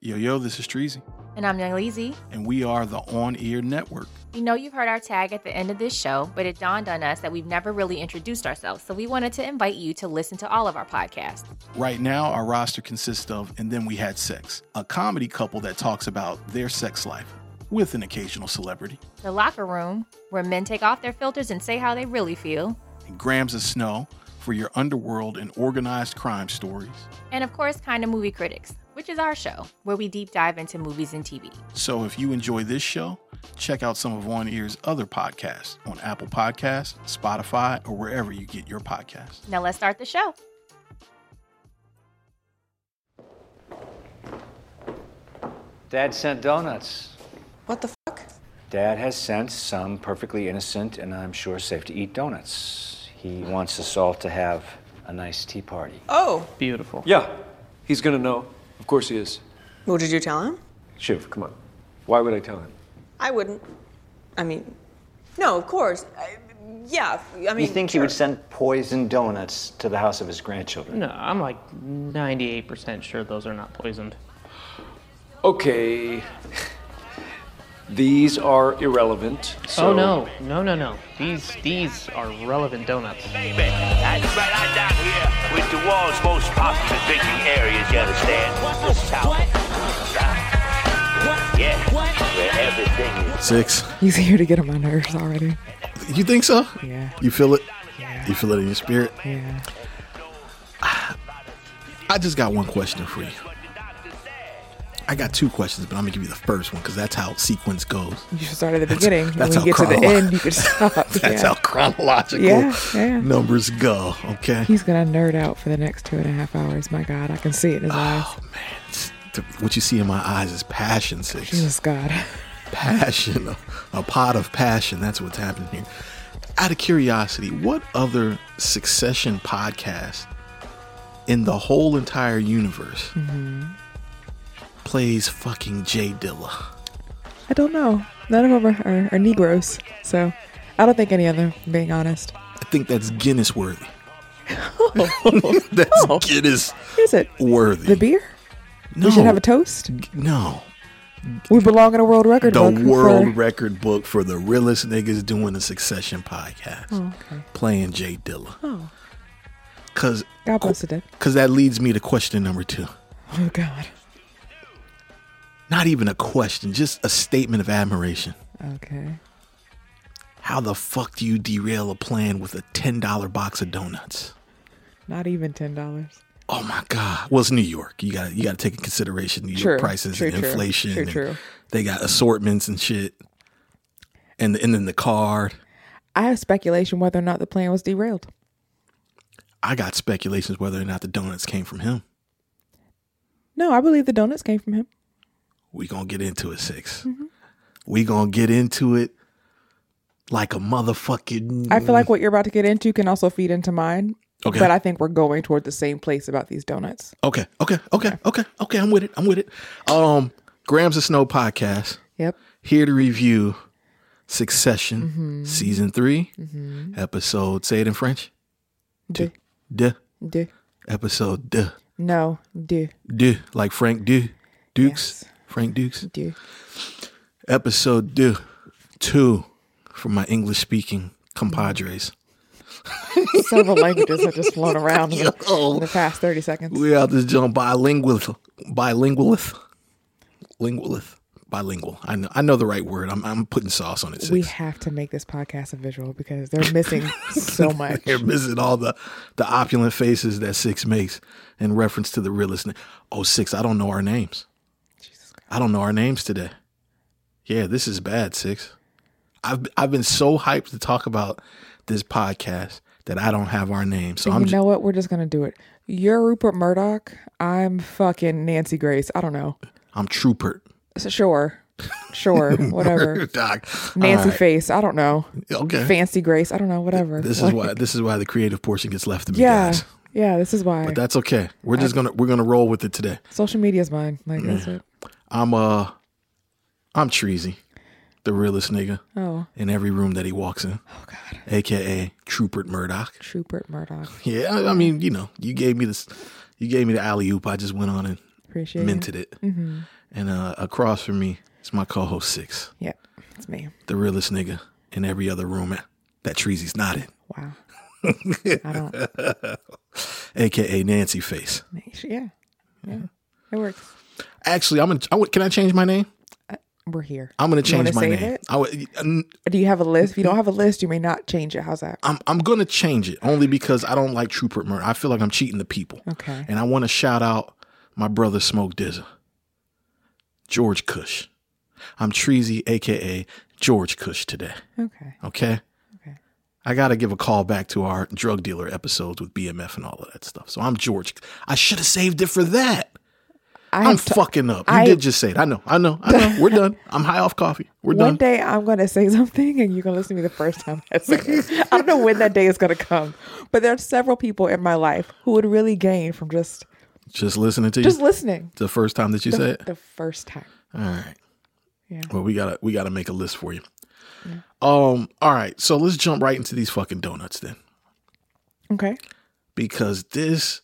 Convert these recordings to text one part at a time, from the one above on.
Yo, yo, this is Treasy, And I'm Young Leezy. and we are the On Ear Network. We know you've heard our tag at the end of this show, but it dawned on us that we've never really introduced ourselves. So we wanted to invite you to listen to all of our podcasts. Right now, our roster consists of And Then We Had Sex, a comedy couple that talks about their sex life with an occasional celebrity, The Locker Room, where men take off their filters and say how they really feel. and Grams of Snow for your underworld and organized crime stories. And of course, Kind of Movie Critics, which is our show, where we deep dive into movies and TV. So if you enjoy this show, check out some of On Ear's other podcasts on Apple Podcasts, Spotify, or wherever you get your podcasts. Now let's start the show. Dad sent donuts. What the fuck? Dad has sent some perfectly innocent and I'm sure safe to eat donuts. He wants us all to have a nice tea party. Oh, Beautiful. Yeah, he's gonna know. Of course he is. well, did you tell him? Shiv, come on. Why would I tell him? I wouldn't. I mean, no, of course. I, yeah, I mean. You think he would send poisoned donuts to the house of his grandchildren? No, I'm like 98% sure those are not poisoned. Okay. These are irrelevant. So oh no, no, no, no. These these are relevant donuts. Baby, that's right, I'm down here with the world's most popular drinking areas, you understand? The South. Yeah, where everything is. Six. He's here to get on my nerves already. You think so? Yeah. You feel it? Yeah. You feel it in your spirit? Yeah. I just got one question for you. I got two questions, but I'm gonna give you the first one because that's how sequence goes. You should start at the beginning. and that's when you get to the end, you could stop. That's yeah. how chronological Yeah, yeah. numbers go. Okay. He's gonna nerd out for the next two and a half hours. My God, I can see it in his eyes. Oh man, what you see in my eyes is passion, six. Jesus God. Passion, a, a pot of passion. That's what's happening here. Out of curiosity, what other Succession podcast in the whole entire universe Mm-hmm. Plays fucking Jay Dilla? I don't know. None of them are, are, are Negroes, so I don't think any of them. Being honest, I think that's Guinness worthy. Oh. that's Oh. Guinness is it worthy. the beer? no, We should have a toast. no. We belong in a world record The book. world for- record book for the realest niggas doing a Succession podcast, Oh, okay. playing Jay Dilla. Oh, Cause, God bless dead. cause that leads me to question number two. Oh God. Not even a question, just a statement of admiration. Okay. How the fuck do you derail a plan with a ten dollar box of donuts? Not even ten dollars. Oh my god! Well, it's New York. You got you got to take in consideration New True, York prices true, and inflation. true, and true. They got assortments and shit, and and then the card. I have speculation whether or not the plan was derailed. I got speculations whether or not the donuts came from him. No, I believe the donuts came from him. We gonna get into it, 6 Mm-hmm. We gonna get into it like a motherfucking. I feel like what you're about to get into can also feed into mine. Okay. But I think we're going toward the same place about these donuts. Okay, okay, okay, okay, okay. I'm with it. I'm with it. Um, Grams of Snow podcast. Yep. here to review Succession Mm-hmm. season 3 episode. Say it in French. De, De de, episode. De no, de, de like Frank De Dukes. Yes. Frank Dukes. de. Episode de two for my English speaking compadres. Several languages have just flown around in, the, in the past 30 seconds. We out this jump bilingual, bilingualith, lingualith, bilingual. I know, I know the right word. I'm, I'm putting sauce on it. Six. We have to make this podcast a visual because they're missing so much. They're missing all the the opulent faces that Six makes in reference to the realest. Na- oh, Six, I don't know our names. I don't know our names today. Yeah, this is bad, Six. I've I've been so hyped to talk about this podcast that I don't have our names. So And I'm you know what? We're just going to do it. You're Rupert Murdoch. I'm fucking Nancy Grace. I don't know. I'm Troopert. So sure. Sure. Whatever. Doc. Nancy right. Face. I don't know. Okay. Fancy Grace. I don't know. Whatever. This is why this is why the creative portion gets left to me, Yeah. guys. Yeah. This is why. But that's okay. We're just gonna we're gonna roll with it today. Social media's mine. Like, that's it. I'm uh I'm Treasy, the realest nigga Oh. in every room that he walks in. Oh, God. aka Troopert Murdoch. Rupert Murdoch. Yeah, I, I mean, you know, you gave me this, you gave me the alley oop. I just went on and Appreciate minted it. it. And uh, across from me is my co-host Six, Yeah, it's me. the realest nigga in every other room that Treasy's not in, Wow. I don't. aka Nancy Face. Yeah. Yeah. It works. Actually, I'm gonna. I would- can I change my name? Uh, we're here. I'm gonna change my name. it? I would, Do you have a list? If you don't have a list, you may not change it. How's that? I'm I'm gonna change it only because I don't like Trooper Murder. I feel like I'm cheating the people. Okay. And I want to shout out my brother Smoke DZA, George Kush. I'm Treasy, aka George Kush today. Okay. Okay. Okay. I got to give a call back to our drug dealer episodes with BMF and all of that stuff. So I'm George. I should have saved it for that. I I'm have to- fucking up. You I- did just say it. I know. I know. I know. We're done. I'm high off coffee. We're One done. One day I'm gonna say something and you're gonna listen to me the first time I say it. I don't know when that day is gonna come, but there are several people in my life who would really gain from just Just listening to you. just listening. the first time that you The, said it. the first time. All right. Yeah. Well, we gotta we gotta make a list for you. Yeah. Um. All right. So let's jump right into these fucking donuts then, Okay. because this.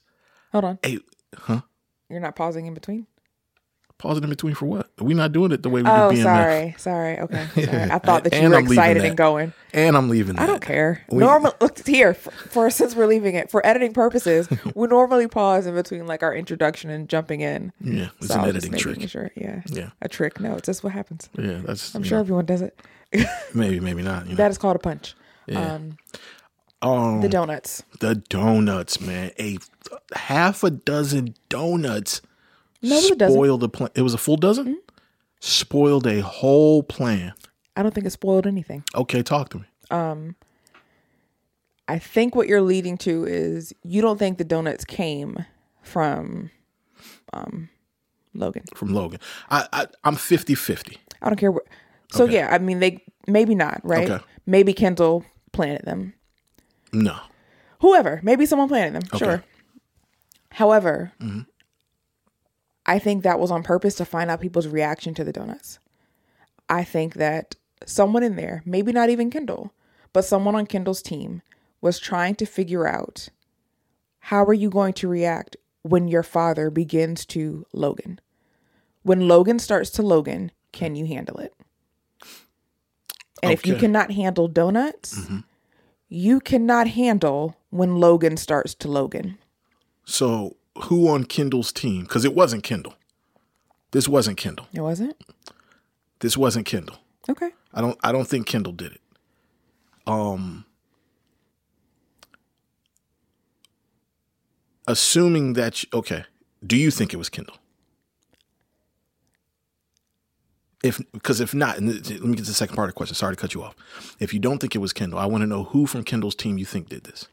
Hold on. Hey, huh? You're not pausing in between. Pausing in between for what? We're not doing it the way we Oh, do BMF. sorry. Sorry. Okay. Sorry. I thought that you were I'm excited and going. And I'm leaving. That. I don't care. We- Normal. Look here. For, for since we're leaving it for editing purposes, we normally pause in between like our introduction and jumping in. Yeah, it's So an I was editing trick. Sure. Yeah. Yeah. A trick. No, it's just what happens. Yeah, that's. I'm sure know, everyone does it. maybe, maybe not. You know. That is called a punch. Yeah. Um, um, the donuts. the donuts, man. A half a dozen donuts No, it was a dozen. spoiled a plan. It was a full dozen. Mm-hmm. Spoiled a whole plan. I don't think it spoiled anything. Okay, talk to me. Um I think what you're leading to is you don't think the donuts came from um, Logan. From Logan, I, I I'm 50-50. I don't care what. So Okay. yeah, I mean they maybe not right. Okay. Maybe Kendall planted them. No, Whoever, maybe someone planted them. Okay. Sure. However, Mm-hmm. I think that was on purpose to find out people's reaction to the donuts. I think that someone in there, maybe not even Kendall, but someone on Kendall's team was trying to figure out how are you going to react when your father begins to Logan? When Logan starts to Logan, can you handle it? And if you cannot handle donuts, you cannot handle when Logan starts to Logan. So who on Kendall's team? Because it wasn't Kendall. This wasn't Kendall. It wasn't? This wasn't Kendall. Okay. I don't. I don't think Kendall did it. Um, assuming that you, okay, do you think it was Kendall? If because if not, and let me get to the second part of the question. Sorry to cut you off. If you don't think it was Kendall, I want to know who from Kendall's team you think did this.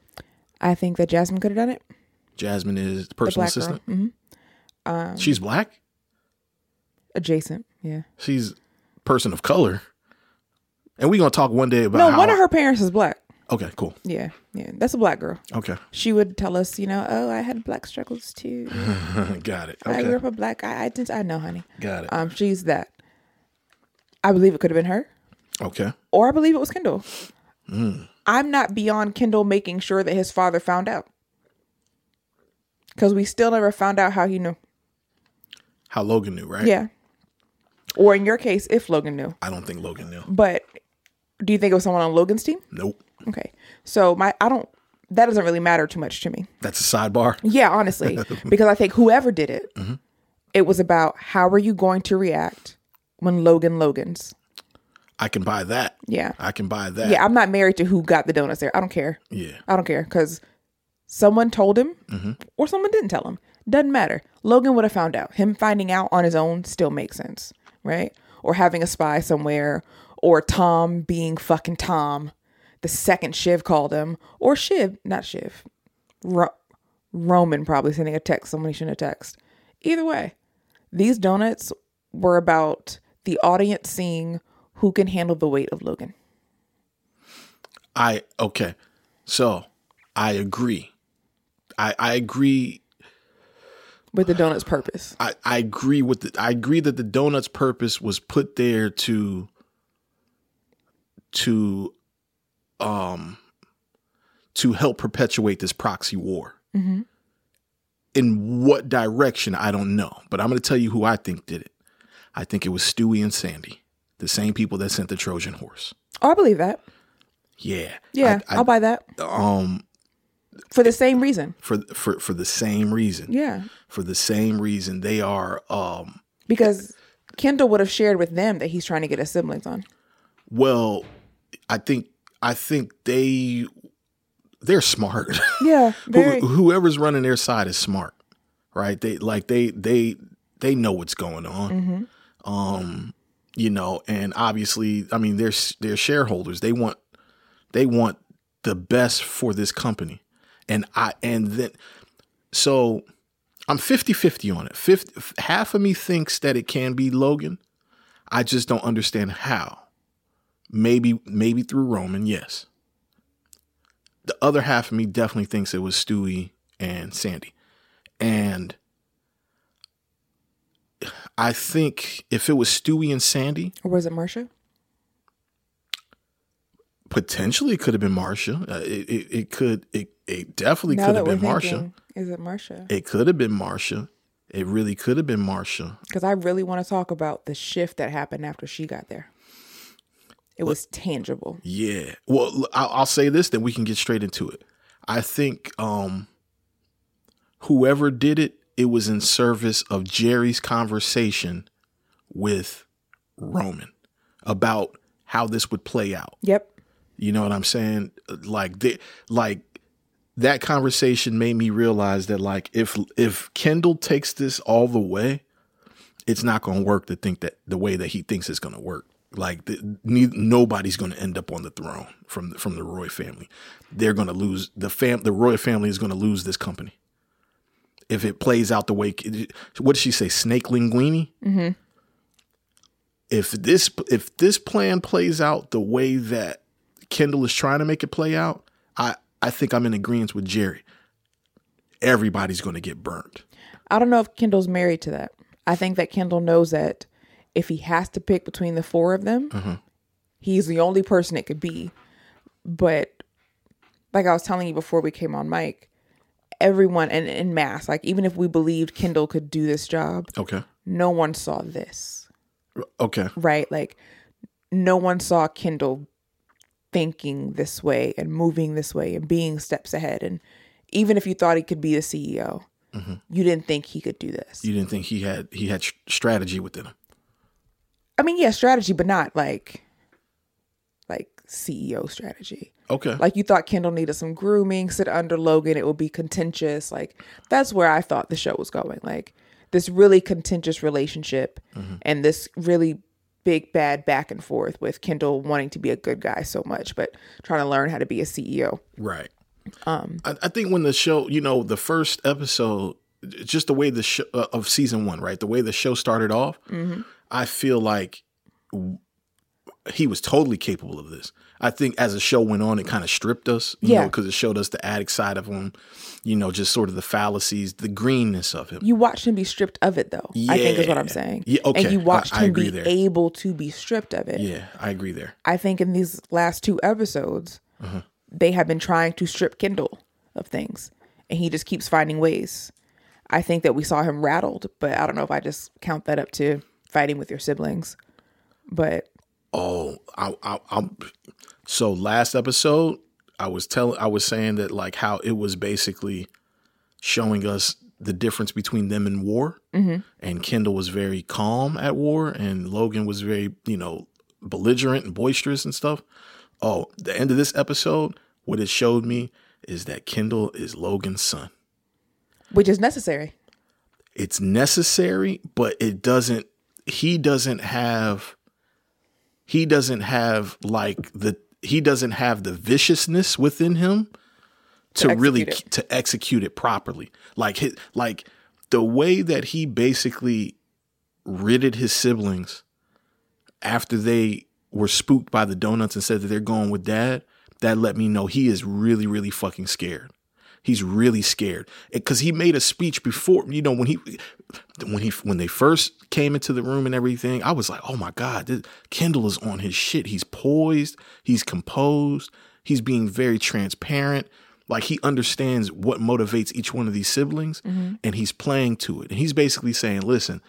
I think that Jasmine could have done it. Jasmine is the The personal girl. assistant. hmm She's black. Adjacent. Yeah. She's person of color. And we're gonna talk one day about No, one of her parents is black. Okay, cool. Yeah. Yeah. That's a black girl. Okay, She would tell us, you know, oh, I had black struggles too. got it. I grew up a black. I, I didn't. I know, honey. got it. Um, she's that. I believe it could have been her, Okay, or I believe it was Kendall. Mm. I'm not beyond Kendall making sure that his father found out, because we still never found out how he knew. how Logan knew, right? Yeah. Or in your case, if Logan knew. I don't think Logan knew. But do you think it was someone on Logan's team? Nope. Okay. So my I don't that doesn't really matter too much to me. That's a sidebar. Yeah, honestly, because I think whoever did it, Mm-hmm. it was about how are you going to react when Logan Logan's. I can buy that. Yeah. I can buy that. Yeah, I'm not married to who got the donuts there. I don't care. Yeah. I don't care because someone told him Mm-hmm. or someone didn't tell him. Doesn't matter. Logan would have found out. Him finding out on his own still makes sense, right? Or having a spy somewhere, or Tom being fucking Tom, the second Shiv called him, or Shiv, not Shiv, Ro- Roman probably sending a text someone he shouldn't have texted. Either way, these donuts were about the audience seeing who can handle the weight of Logan. I okay. So I agree. I I agree. with the donut's purpose. I, I agree with the I agree that the donuts purpose was put there to to um to help perpetuate this proxy war. in what direction, I don't know. But I'm going to tell you who I think did it. I think it was Stewy and Sandy, the same people that sent the Trojan horse. Oh, I believe that. Yeah. Yeah, I, will buy that um for the same reason. for for for the same reason. Yeah, For the same reason they are um because Kendall would have shared with them that he's trying to get his siblings on. well, I think I think they they're smart. Yeah, very. whoever's running their side is smart, right? They like they they they know what's going on. Um, you know, and obviously, I mean, they're they're shareholders. They want they want the best for this company, and I and then so I'm 50-50 on it. 50, half of me thinks that it can be Logan. I just don't understand how. Maybe maybe through Roman, yes the other half of me definitely thinks it was Stewy and Sandy. And I think if it was Stewy and Sandy, Or was it Marcia? potentially it could have been Marcia. Uh, it, it, it could, it, it definitely now could have been Marcia. thinking, is it Marcia? It could have been Marcia. It really could have been Marcia. Because I really want to talk about the shift that happened after she got there. It was tangible. Yeah. Well, I'll, I'll say this, then we can get straight into it. I think um, whoever did it, it was in service of Gerri's conversation with Roman about how this would play out. Yep. You know what I'm saying? Like they, like that conversation made me realize that like if if Kendall takes this all the way, it's not going to work to think that the way that he thinks it's going to work. Like the, ne- nobody's going to end up on the throne from the, from the Roy family. They're going to lose the fam. The Roy family is going to lose this company if it plays out the way. What did she say? Snake linguini. Mm-hmm. If this if this plan plays out the way that Kendall is trying to make it play out, I I think I'm in agreement with Gerri. Everybody's going to get burned. I don't know if Kendall's married to that. I think that Kendall knows that if he has to pick between the four of them, Mm-hmm. he's the only person it could be. But like I was telling you before we came on mic, everyone and in mass, like even if we believed Kendall could do this job, Okay. no one saw this, Okay. right? Like no one saw Kendall thinking this way and moving this way and being steps ahead. And even if you thought he could be the CEO, mm-hmm. you didn't think he could do this. You didn't think he had he had strategy within him. I mean, yeah, strategy, but not like CEO strategy. Okay. Like you thought Kendall needed some grooming, sit under Logan, it would be contentious. Like that's where I thought the show was going. Like this really contentious relationship and this really big bad back and forth with Kendall wanting to be a good guy so much, but trying to learn how to be a CEO. Right. Um, I, I think when the show, you know, the first episode, just the way the show uh, of season one, right, the way the show started off, I feel like w- he was totally capable of this. I think as the show went on, it kind of stripped us, you Yeah. because it showed us the addict side of him, you know, just sort of the fallacies, the greenness of him. You watched him be stripped of it though. I think is what I'm saying. Yeah, okay. And you watched I- I him be there. able to be stripped of it. yeah, I agree there. I think in these last two episodes, Uh-huh. they have been trying to strip Kendall of things, and he just keeps finding ways. I think that we saw him rattled, but I don't know if I just count that up to fighting with your siblings. But Oh, I, I, I'm so last episode I was telling I was saying that like how it was basically showing us the difference between them and war, mm-hmm. and Kendall was very calm at war, and Logan was very you know belligerent and boisterous and stuff. Oh, the end of this episode, what it showed me is that Kendall is Logan's son. which is necessary. it's necessary, but it doesn't he doesn't have he doesn't have like the he doesn't have the viciousness within him to, To really it. to execute it properly. Like his, like the way that he basically ridded his siblings after they were spooked by the donuts and said that they're going with dad, that let me know he is really, really fucking scared. He's really scared because he made a speech before, you know, when he, when he, when they first came into the room and everything. I was like, oh my god, this, Kendall is on his shit. He's poised. He's composed. He's being very transparent. like he understands what motivates each one of these siblings mm-hmm. and he's playing to it. And he's basically saying, listen,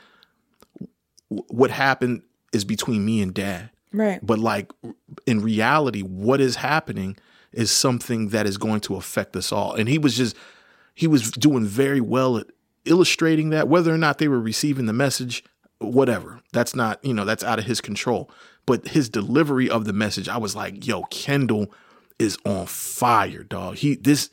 w- what happened is between me and dad. Right. But like in reality, what is happening is something that is going to affect us all. And he was just he was doing very well at illustrating that, whether or not they were receiving the message, whatever. That's not, you know, that's out of his control. But his delivery of the message, I was like, yo, Kendall is on fire, dog. He this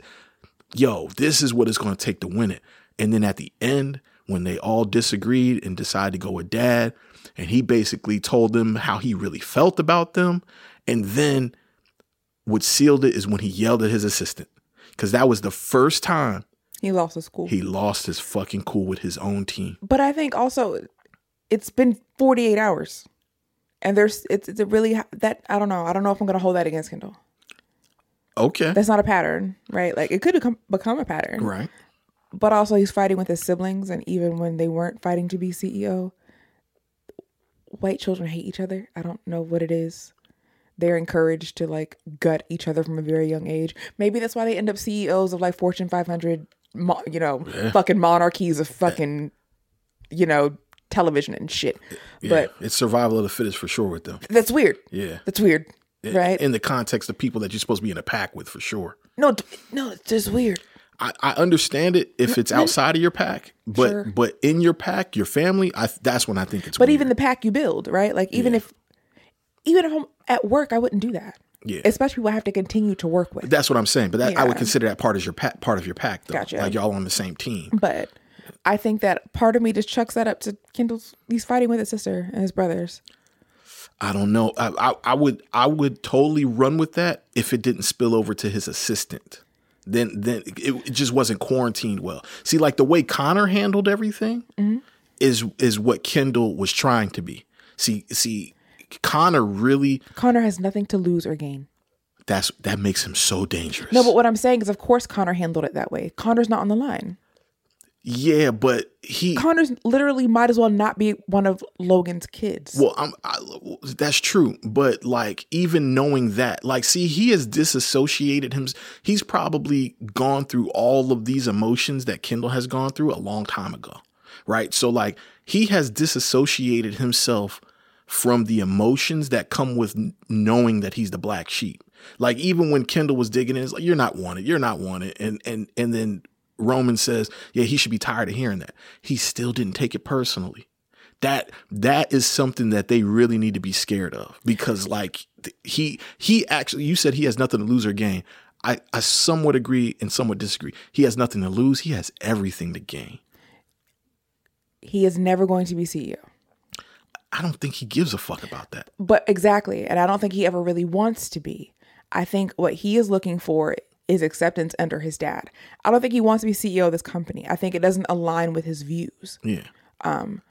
yo, this is what it's going to take to win it. And then at the end, when they all disagreed and decided to go with dad, and he basically told them how he really felt about them. And then what sealed it is when he yelled at his assistant. Because that was the first time He lost his school. he lost his fucking cool with his own team. but I think also it's been 48 hours. And there's it's it's a really that I don't know. I don't know if I'm going to hold that against Kendall. Okay. That's not a pattern, right? Like it could become become a pattern. right. But also he's fighting with his siblings and even when they weren't fighting to be CEO, white children hate each other. I don't know what it is. They're encouraged to like gut each other from a very young age. Maybe that's why they end up CEOs of like Fortune 500, mo- you know, fucking monarchies of fucking, you know, television and shit. Yeah. But it's survival of the fittest for sure with them. that's weird. Yeah. That's weird, right? In the context of people that you're supposed to be in a pack with for sure. no, no, it's just weird. I, I understand it if it's mm-hmm. outside of your pack, but Sure. but in your pack, your family, I that's when I think it's But weird. even the pack you build, right? Like even if, even if I'm at work, I wouldn't do that. Yeah. Especially when I have to continue to work with. That's what I'm saying. But that, I would consider that part of your pack, part of your pack, though. Gotcha. Like y'all on the same team. But I think that part of me just chucks that up to Kendall's. He's fighting with his sister and his brothers. I don't know. I, I, I would I would totally run with that if it didn't spill over to his assistant. Then then it, it just wasn't quarantined well. See, like the way Connor handled everything mm-hmm. is is what Kendall was trying to be. See see, Connor really Connor has nothing to lose or gain. that's that makes him so dangerous. No, but what I'm saying is, of course, Connor handled it that way. Connor's not on the line. yeah, but he Connor's literally might as well not be one of Logan's kids. Well, I'm, I, that's true, but like even knowing that, like, see, he has disassociated him. He's probably gone through all of these emotions that Kendall has gone through a long time ago, right? So, like, he has disassociated himself from the emotions that come with knowing that he's the black sheep. Like, even when Kendall was digging in, it's like, "You're not wanted. You're not wanted," and and and then Roman says, "Yeah, he should be tired of hearing that." He still didn't take it personally that that is something that they really need to be scared of because like he he actually you said he has nothing to lose or gain i i somewhat agree and somewhat disagree he has nothing to lose he has everything to gain he is never going to be CEO. I don't think he gives a fuck about that But exactly. And I don't think he ever really wants to be. I think what he is looking for is acceptance under his dad. I don't think he wants to be CEO of this company. I think it doesn't align with his views. yeah Um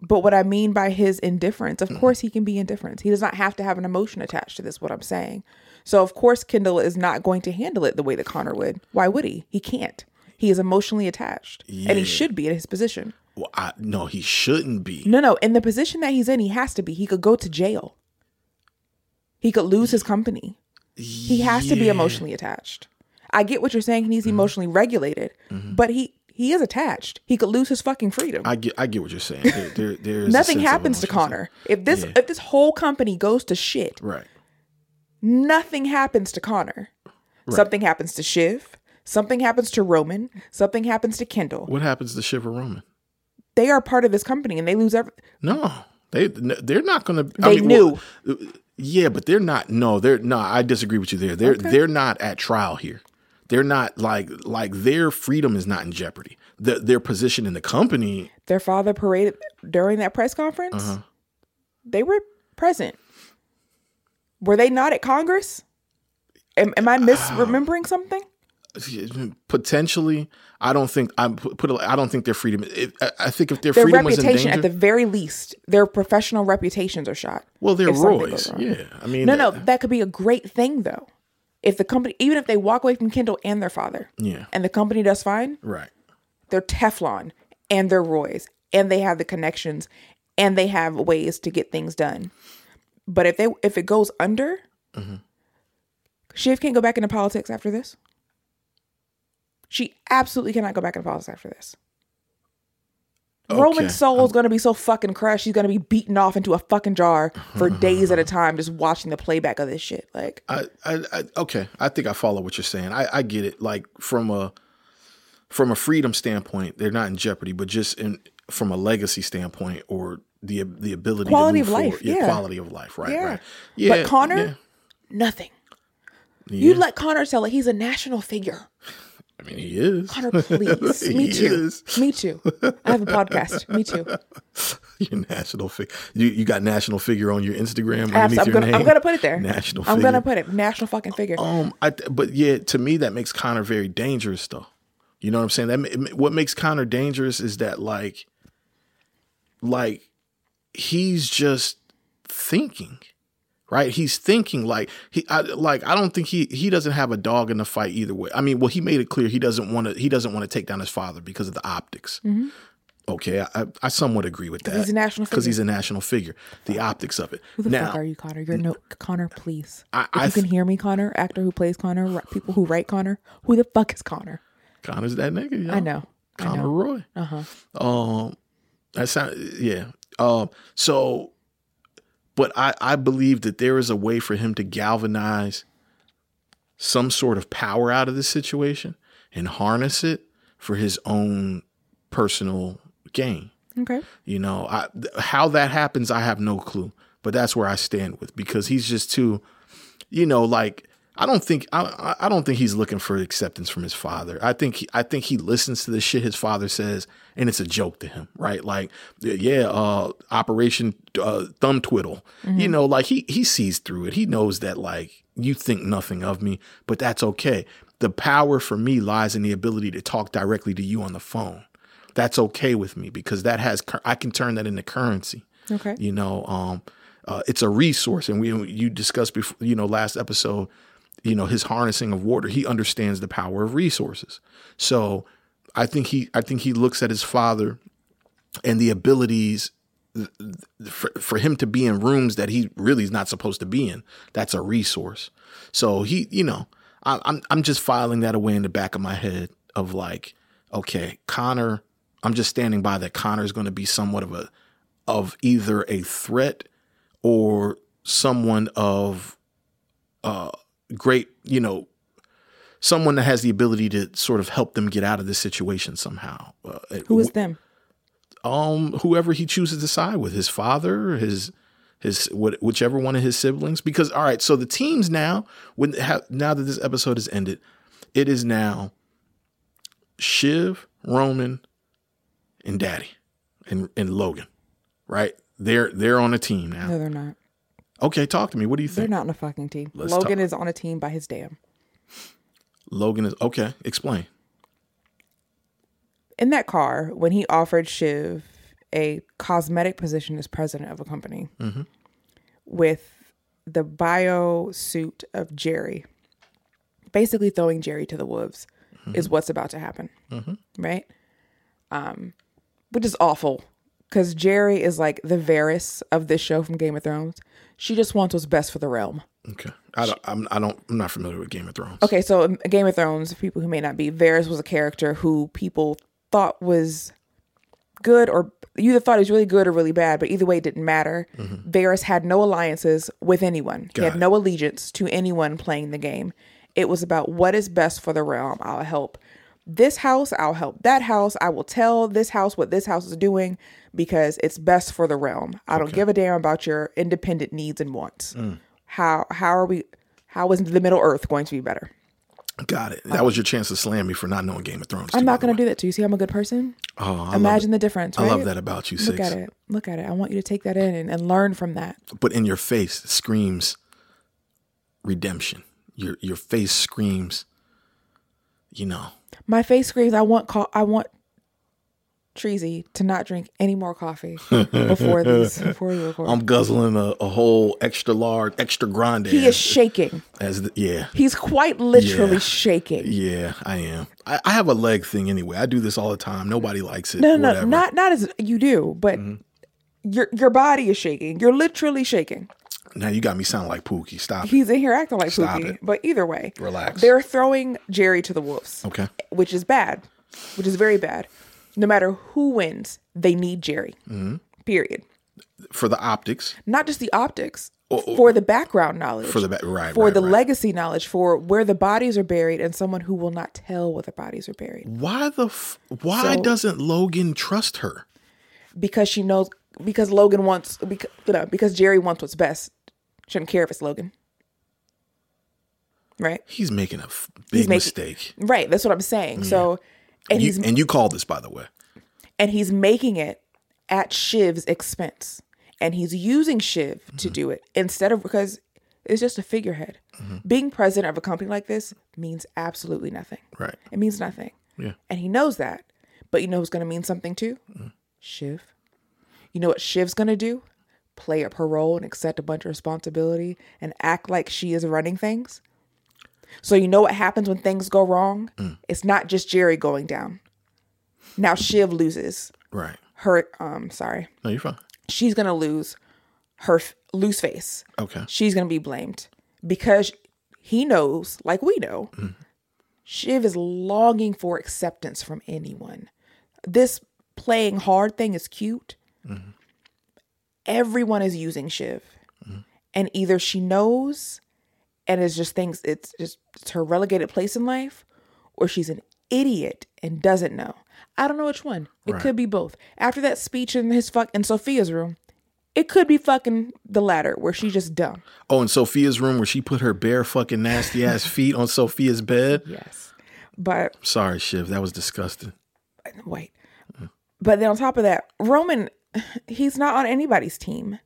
But what I mean by his indifference, of course, he can be indifferent. He does not have to have an emotion attached to this, what I'm saying. So, of course, Kendall is not going to handle it the way that Connor would. Why would he? He can't. He is emotionally attached, and he should be in his position. Well i no he shouldn't be No, no, in the position that he's in, he has to be. He could go to jail. He could lose his company. He has to be emotionally attached. I get what you're saying. He needs mm-hmm. emotionally regulated, mm-hmm. but he he is attached. He could lose his fucking freedom. i get i get what you're saying there, there, Nothing happens to Connor. If this Yeah. if this whole company goes to shit, right nothing happens to Connor. Something happens to Shiv. Something happens to Roman. Something happens to Kendall. what happens to shiver roman They are part of this company and they lose every. no they they're not gonna They well, yeah but they're not no they're no i disagree with you there they're they're not at trial here they're not like like their freedom is not in jeopardy the, their position in the company Their father paraded during that press conference. Uh-huh. They were present. Were they not at Congress? Am, am I misremembering something? Potentially i don't think i put i don't think their freedom it, I, think if their, Their freedom was in reputation, danger at the very least, their professional reputations are shot. well they're roy's yeah i mean No, no, uh, that could be a great thing though. If the company, even if they walk away from Kendall and their father, Yeah. and the company does fine, right they're Teflon and they're Roy's and they have the connections and they have ways to get things done. But if they if it goes under, Mm-hmm. Shiv can't go back into politics after this. She absolutely cannot go back and politics after this. Okay. Roman's soul is going to be so fucking crushed. She's going to be beaten off into a fucking jar for days at a time just watching the playback of this shit. Like, I, I, I okay. I think I follow what you're saying. I, I get it. Like from a from a freedom standpoint, they're not in jeopardy, but just in from a legacy standpoint or the the ability Quality of life. Yeah, yeah. quality of life. Right. Yeah. Right. Yeah. but Connor, yeah. nothing. You let Connor tell it. He's a national figure. I mean, he is. Connor, please. Me too. is. Me too. I have a podcast. Me too. Your national figure. You you got national figure on your Instagram Abs- underneath I'm gonna, name. I'm gonna put it there. National. I'm figure. gonna put it national fucking figure. Um, I but yeah, to me that makes Connor very dangerous, though. You know what I'm saying? That what makes Connor dangerous is that like, like he's just thinking, right? He's thinking like he, I, like I don't think he he doesn't have a dog in the fight either way. I mean, well, he made it clear he doesn't want to he doesn't want to take down his father because of the optics. Okay, I, I somewhat agree with that. Mm-hmm. he's a national because he's a national figure. The optics of it. Who the now, fuck are you, Connor? You're no Connor. Please, I- if I you can th- hear me, Connor, actor who plays Connor, people who write Connor. Who the fuck is Connor? Connor's that nigga. yo. I know. I Connor know. Roy. Uh huh. Um, that sound yeah. Um, so, but I I believe that there is a way for him to galvanize some sort of power out of this situation and harness it for his own personal gain. Okay. You know, I, how that happens, I have no clue. But that's where I stand with because he's just too, you know, like I don't think I I- don't think he's looking for acceptance from his father. I think he, I think he listens to the shit his father says and it's a joke to him, right? Like, yeah, uh, Operation uh, Thumb Twiddle. You know, like he he sees through it. He knows that like you think nothing of me, but that's okay. The power for me lies in the ability to talk directly to you on the phone that's okay with me because that has cur- I can turn that into currency. Okay. You know, um, uh, it's a resource, and we you discussed before. You know, last episode, you know, his harnessing of water. He understands the power of resources. So I think he I think he looks at his father and the abilities for, for him to be in rooms that he really is not supposed to be in. That's a resource. So he, you know, I, I'm I'm just filing that away in the back of my head of like, okay, Connor. I'm just standing by that Connor is going to be somewhat of a of either a threat or someone of uh great, you know, someone that has the ability to sort of help them get out of this situation somehow. Uh, Who is them? um whoever he chooses to side with his father his his what whichever one of his siblings because all right so the teams now when ha, now that this episode has ended it is now shiv roman and daddy and and logan right they're they're on a team now No, they're not. okay talk to me what do you think? They're not on a fucking team. Let's Logan talk. is on a team by his damn. Logan is okay explain In that car, when he offered Shiv a cosmetic position as president of a company Mm-hmm. with the bio suit of Gerri, basically throwing Gerri to the wolves, Mm-hmm. is what's about to happen. Right? Um, which is awful because Gerri is like the Varys of this show from Game of Thrones. She just wants what's best for the realm. okay i don't i'm, I don't i'm not familiar with game of thrones Okay, so um, Game of Thrones, people who may not be, Varys was a character who people thought was good or you either thought he was really good or really bad, but either way it didn't matter. Mm-hmm. Varys had no alliances with anyone. he had it. no allegiance to anyone playing the game. It was about what is best for the realm. I'll help this house, I'll help that house. I will tell this house what this house is doing because it's best for the realm. I don't give a damn about your independent needs and wants. Mm. How how are we how is the Middle Earth going to be better? got it that was your chance to slam me for not knowing game of thrones I'm too, not going to do that to you. See, I'm a good person. oh I Imagine the difference. i love that about you Look at it. Look at it. I want you to take that in and, and learn from that. but in your face screams redemption. Your your face screams, you know. My face screams. I want. Co- I want Treasy to not drink any more coffee before these. Before we record. I'm guzzling a, a whole extra large, extra grande. he is shaking. as the, yeah, He's quite literally Yeah. shaking. yeah, I am. I, I have a leg thing anyway. I do this all the time. Nobody likes it. No, no, whatever. Mm-hmm. not not as you do, but your your body is shaking. You're literally shaking. Now you got me sounding like Pookie. Stop. it. He's in here acting like Stop Pookie. it. But either way, Relax. They're throwing Gerri to the wolves. Okay. Which is bad. Which is very bad. No matter who wins, they need Gerri. Mm-hmm. Period. For the optics. Not just the optics, Or- or- for the background knowledge. For the ba- right, For right, the right. legacy knowledge, for where the bodies are buried, and someone who will not tell where the bodies are buried Why the f- why So- doesn't Logan trust her? because she knows because Logan wants because, because Gerri wants what's best. Shouldn't care if it's Logan, right? He's making a f- big making- mistake. Right. That's what I'm saying. So, and You, he's and you called this, by the way. and he's making it at Shiv's expense. And he's using Shiv Mm-hmm. to do it instead of because it's just a figurehead. Mm-hmm. Being president of a company like this means absolutely nothing. Right. It means nothing. Yeah. And he knows that. But you know who's going to mean something too? Mm. Shiv. You know what Shiv's going to do? Play up her role and accept a bunch of responsibility and act like she is running things. So you know what happens when things go wrong? Mm. It's not just Gerri going down. Now Shiv loses Right. her um sorry. No, you're fine. She's going to lose her loose face. Okay. She's going to be blamed because he knows, like we know, Shiv is longing for acceptance from anyone. This playing hard thing is cute. Everyone is using Shiv. And either she knows and is just thinks it's just it's her relegated place in life, or she's an idiot and doesn't know. I don't know which one. It Right. could be both. After that speech in his fuck in Sophia's room, it could be fucking the latter, where she's just dumb. Oh, in Sophia's room where she put her bare fucking nasty ass feet on Sophia's bed. Yes. But Sorry, Shiv. That was disgusting. wait. But then on top of that, Roman, he's not on anybody's team.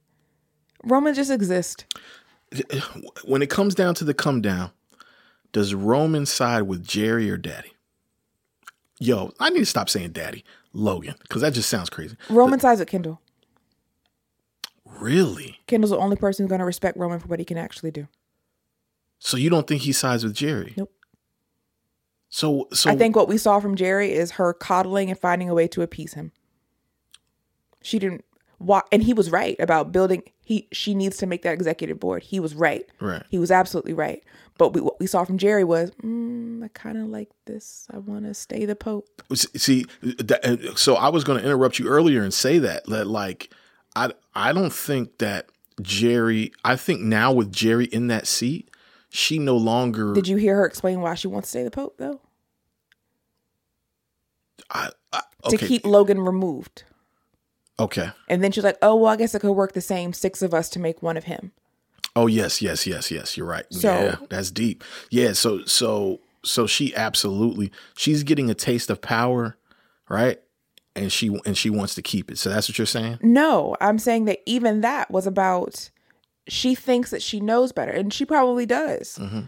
Roman just exists. When it comes down to the come down, does Roman side with Gerri or Daddy? Yo, I need to stop saying Daddy, Logan, because that just sounds crazy. Roman sides with Kendall. Really? Kendall's the only person who's going to respect Roman for what he can actually do. So you don't think he sides with Gerri? Nope. So, so I think what we saw from Gerri is her coddling and finding a way to appease him. She didn't and he was right about building. He she needs to make that executive board. He was right. Right. He was absolutely right. But we, what we saw from Gerri was, mm, I kind of like this. I want to stay the pope. see that, uh, so i was going to interrupt you earlier and say that that like i i don't think that gerri i think now with gerri in that seat she no longer Did you hear her explain why she wants to stay the pope though? I, I, To keep Logan removed. Okay. And then she's like, oh, well, I guess it could work the same six of us to make one of him. oh yes yes yes yes. You're right. So- yeah that's deep. Yeah so so so she absolutely she's getting a taste of power right? And she and she wants to keep it. So that's what you're saying? No, I'm saying that even that was about she thinks that she knows better, and she probably does. Mm-hmm.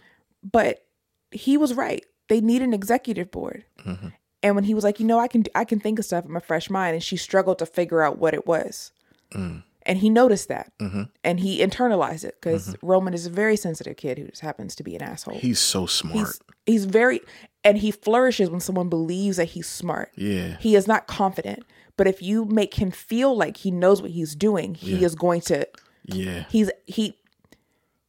But he was right. They need an executive board. Mm-hmm. And when he was like, you know, I can I can think of stuff in my fresh mind, and she struggled to figure out what it was. Mm. And he noticed that, mm-hmm. and he internalized it because mm-hmm. Roman is a very sensitive kid who just happens to be an asshole. he's so smart He's he's very and he flourishes when someone believes that he's smart. Yeah. He is not confident. But if you make him feel like he knows what he's doing, he is going to yeah he's he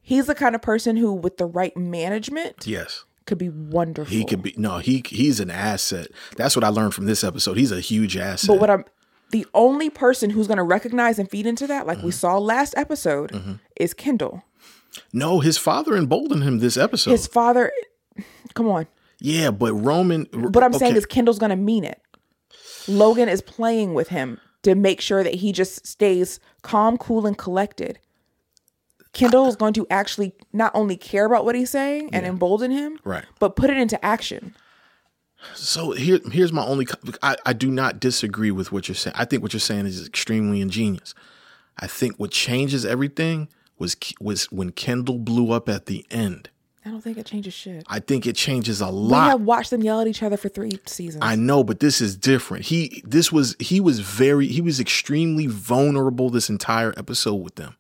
he's the kind of person who with the right management yes could be wonderful. He could be no, he he's an asset. That's what I learned from this episode. He's a huge asset. But what I'm the only person who's going to recognize and feed into that, like Mm-hmm. we saw last episode, is Kendall. no, his father emboldened him this episode. His father, come on. yeah, but Roman. What I'm saying is Kendall's going to mean it. Logan is playing with him to make sure that he just stays calm, cool, and collected. Kendall is going to actually not only care about what he's saying and embolden him, Right. but put it into action. So here, here's my only. I, I do not disagree with what you're saying. I think what you're saying is extremely ingenious. I think what changes everything was was when Kendall blew up at the end. I don't think it changes shit. I think it changes a lot. We have watched them yell at each other for three seasons. I know, but this is different. He this was he was very he was extremely vulnerable this entire episode with them.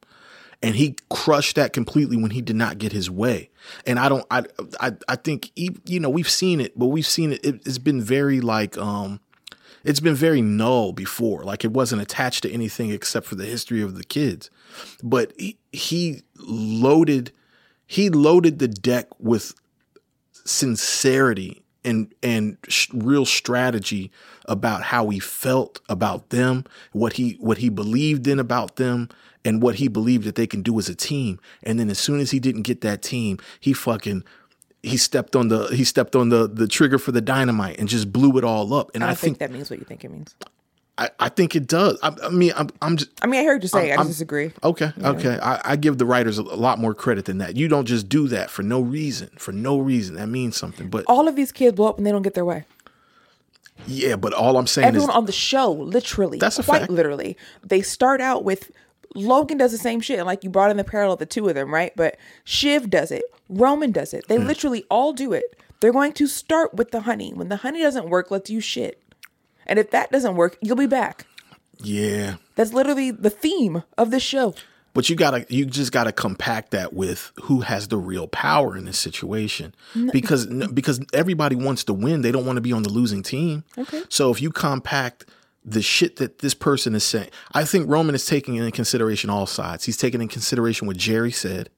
And he crushed that completely when he did not get his way. And I don't I I I think he, you know, we've seen it, but we've seen it, it it's been very like um It's been very null before. Like it wasn't attached to anything except for the history of the kids. But he, he loaded he loaded the deck with sincerity and and sh- real strategy about how he felt about them, what he what he believed in about them, and what he believed that they can do as a team. And then as soon as he didn't get that team, he fucking he stepped on the he stepped on the the trigger for the dynamite and just blew it all up. And I I, think, think, that means what you think it means. I, I think it does. I, I mean, I'm I'm just I mean, I heard you say. I I'm- I'm- disagree. Okay, okay. I, I give the writers a, a lot more credit than that. You don't just do that for no reason. For no reason, that means something. But All of these kids blow up when they don't get their way. yeah, but all I'm saying is Everyone is on the show, literally, That's a quite fact. literally, they start out with Logan does the same shit. Like you brought in the parallel of the two of them, right? But Shiv does it. Roman does it. They hmm. literally all do it. They're going to start with the honey. When the honey doesn't work, let's use shit. And if that doesn't work, you'll be back. yeah. That's literally the theme of this show. But you gotta, you just gotta compact that with who has the real power in this situation, because because everybody wants to win. They don't want to be on the losing team. Okay. So if you compact the shit that this person is saying, I think Roman is taking into consideration all sides. He's taking in consideration what Gerri said.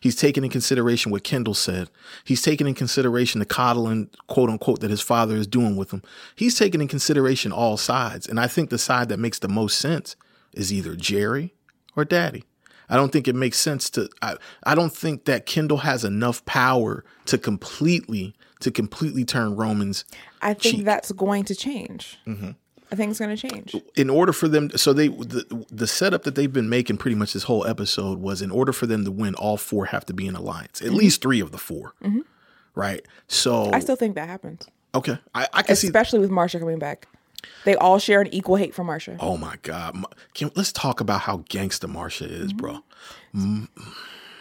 He's taking in consideration what Kendall said. He's taking in consideration the coddling, quote unquote, that his father is doing with him. He's taking in consideration all sides. And I think the side that makes the most sense is either Gerri or Daddy. I don't think it makes sense to I, I don't think that Kendall has enough power to completely to completely turn Romans I think cheek. that's going to change. Mm-hmm. I think it's going to change. in order for them so they the, the setup that they've been making pretty much this whole episode was in order for them to win all four have to be in alliance at least three of the 4 right so Mm-hmm. I still think that happens, okay I, I can see especially with Marcia coming back. They all share an equal hate for Marcia. oh my god can, let's talk about how gangsta Marcia is bro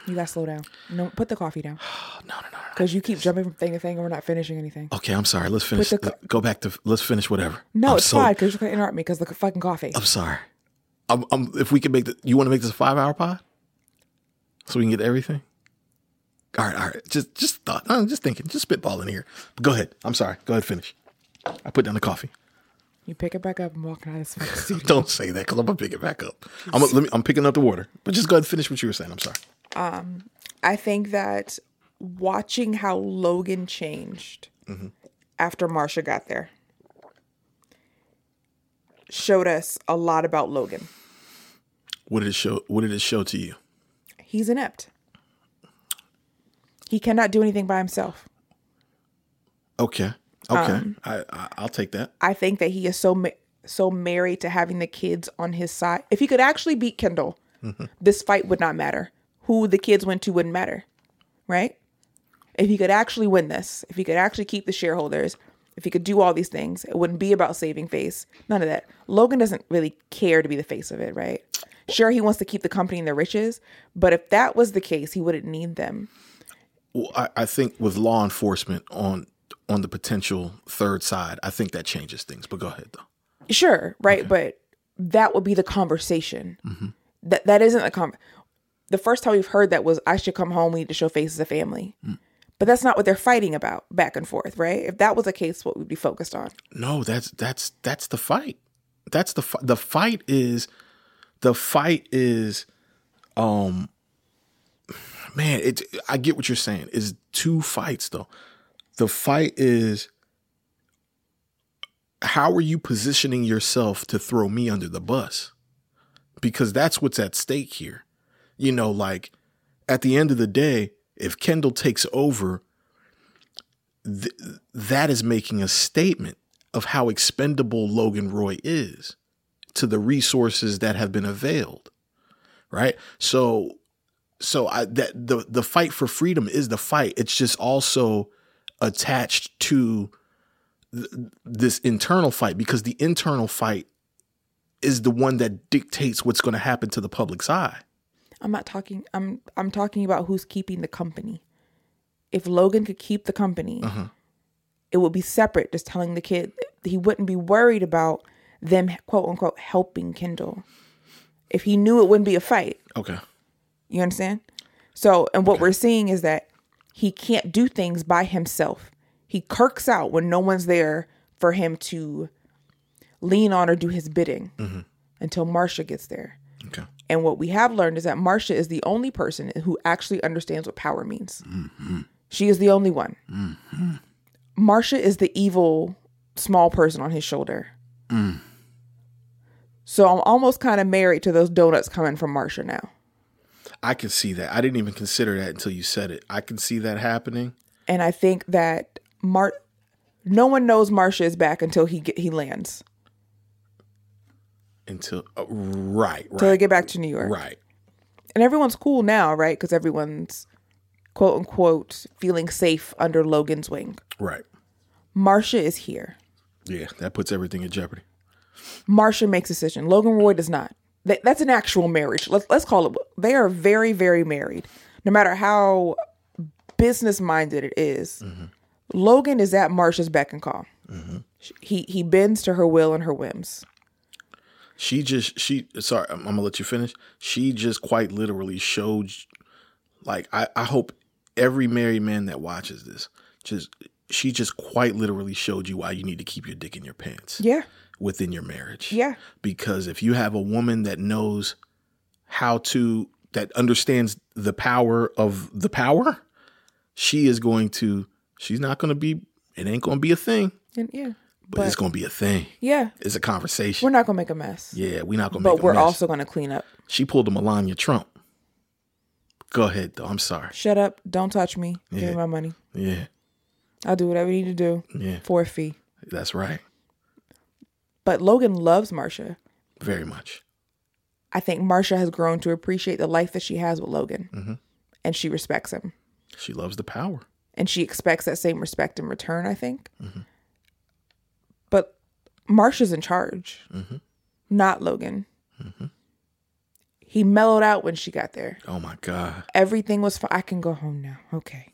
You gotta slow down. No, put the coffee down. no no no no Because you keep jumping from thing to thing and we're not finishing anything. okay I'm sorry let's finish co- go back to let's finish whatever No, I'm it's so- fine because you're gonna interrupt me because the fucking coffee. I'm sorry I'm, I'm, if we can make the you want to make this a five hour pod so we can get everything all right all right just just thought I'm just thinking just spitballing here go ahead I'm sorry go ahead finish I put down the coffee You pick it back up and walk out of this fucking studio. Don't say that because I'm gonna pick it back up. I'm me, I'm picking up the water, but just go ahead and finish what you were saying. I'm sorry. Um, I think that watching how Logan changed mm-hmm. after Marcia got there showed us a lot about Logan. What did it show? What did it show to you? He's inept. He cannot do anything by himself. Okay, okay, Um, I, I I'll take that. I think that he is so ma- so married to having the kids on his side. If he could actually beat Kendall, mm-hmm. this fight would not matter. Who the kids went to wouldn't matter, right? If he could actually win this, if he could actually keep the shareholders, if he could do all these things, it wouldn't be about saving face. None of that. Logan doesn't really care to be the face of it, right? Sure, he wants to keep the company in the riches, but if that was the case, he wouldn't need them. Well, I, I think with law enforcement on on the potential third side, I think that changes things. But go ahead though. Sure, right, but that would be the conversation. Mm-hmm. That that isn't the con. The first time we've heard that was I should come home. We need to show face as a family. But that's not what they're fighting about back and forth, right? If that was the case, what we'd be focused on? No, that's that's that's the fight. That's the the fight is the fight is um man, it I get what you're saying. Is two fights though. The fight is how are you positioning yourself to throw me under the bus? Because that's what's at stake here. You know, like at the end of the day, if Kendall takes over, th- that is making a statement of how expendable Logan Roy is to the resources that have been availed. Right? So so I that the the fight for freedom is the fight. It's just also attached to th- this internal fight because the internal fight is the one that dictates what's going to happen to the public's eye. I'm not talking. I'm I'm talking about who's keeping the company. If Logan could keep the company, it would be separate. Just telling the kid he wouldn't be worried about them quote unquote helping Kendall. If he knew it wouldn't be a fight, Okay. You understand? So, and what we're seeing is that he can't do things by himself. He kirks out when no one's there for him to lean on or do his bidding Mm-hmm. until Marcia gets there. Okay. And what we have learned is that Marcia is the only person who actually understands what power means. She is the only one. Marcia is the evil small person on his shoulder. So I'm almost kind of married to those donuts coming from Marcia now. I can see that. I didn't even consider that until you said it. I can see that happening. And I think that Mar no one knows Marcia is back until he get, he lands. Until uh, right, Until they get back to New York. right. And everyone's cool now, right? Because everyone's quote unquote feeling safe under Logan's wing. Right. Marcia is here. Yeah, that puts everything in jeopardy. Marcia makes a decision. Logan Roy does not. That, that's an actual marriage. Let's let's call it. They are very very married. No matter how business minded it is, Logan is at Marcia's beck and call. He he bends to her will and her whims. She just she sorry, I'm, I'm gonna let you finish. She just quite literally showed like I, I hope every married man that watches this just she just quite literally showed you why you need to keep your dick in your pants Yeah, within your marriage. yeah, Because if you have a woman that knows how to that understands the power of the power, she is going to she's not gonna be it ain't gonna be a thing, and yeah. But, it's gonna be a thing. yeah, It's a conversation. we're not gonna make a mess. yeah, we're not gonna but make a we're mess. also gonna clean up. She pulled a Melania Trump. Go ahead, though. I'm sorry. Shut up! Don't touch me. Give Yeah. me my money. Yeah, I'll do whatever you need to do yeah, for a fee. that's right. But Logan loves Marcia. Very much. I think Marcia has grown to appreciate the life that she has with Logan, mm-hmm. and she respects him. She loves the power. and she expects that same respect in return i think but marcia's in charge not logan he mellowed out when she got there Oh my God. everything was fine i can go home now okay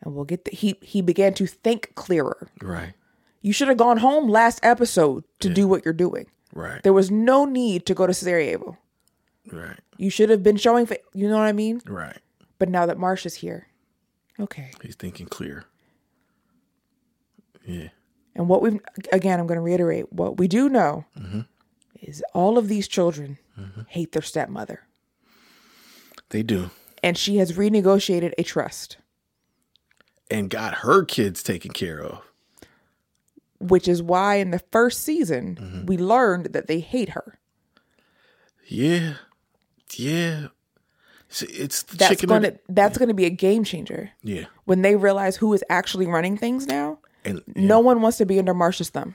and we'll get the he he began to think clearer Right. you should have gone home last episode to do what you're doing Right. there was no need to go to sarajevo Right. you should have been showing fa- you know what i mean Right. but now that Marsh is here okay He's thinking clear. Yeah. And what we've again, I'm going to reiterate what we do know mm-hmm. is all of these children hate their stepmother, They do. and she has renegotiated a trust, And got her kids taken care of. which is why in the first season mm-hmm. we learned that they hate her. Yeah. Yeah. It's the That's chicken. and- to that's going to be a game changer yeah. when they realize who is actually running things now. And No one wants to be under Marcia's thumb.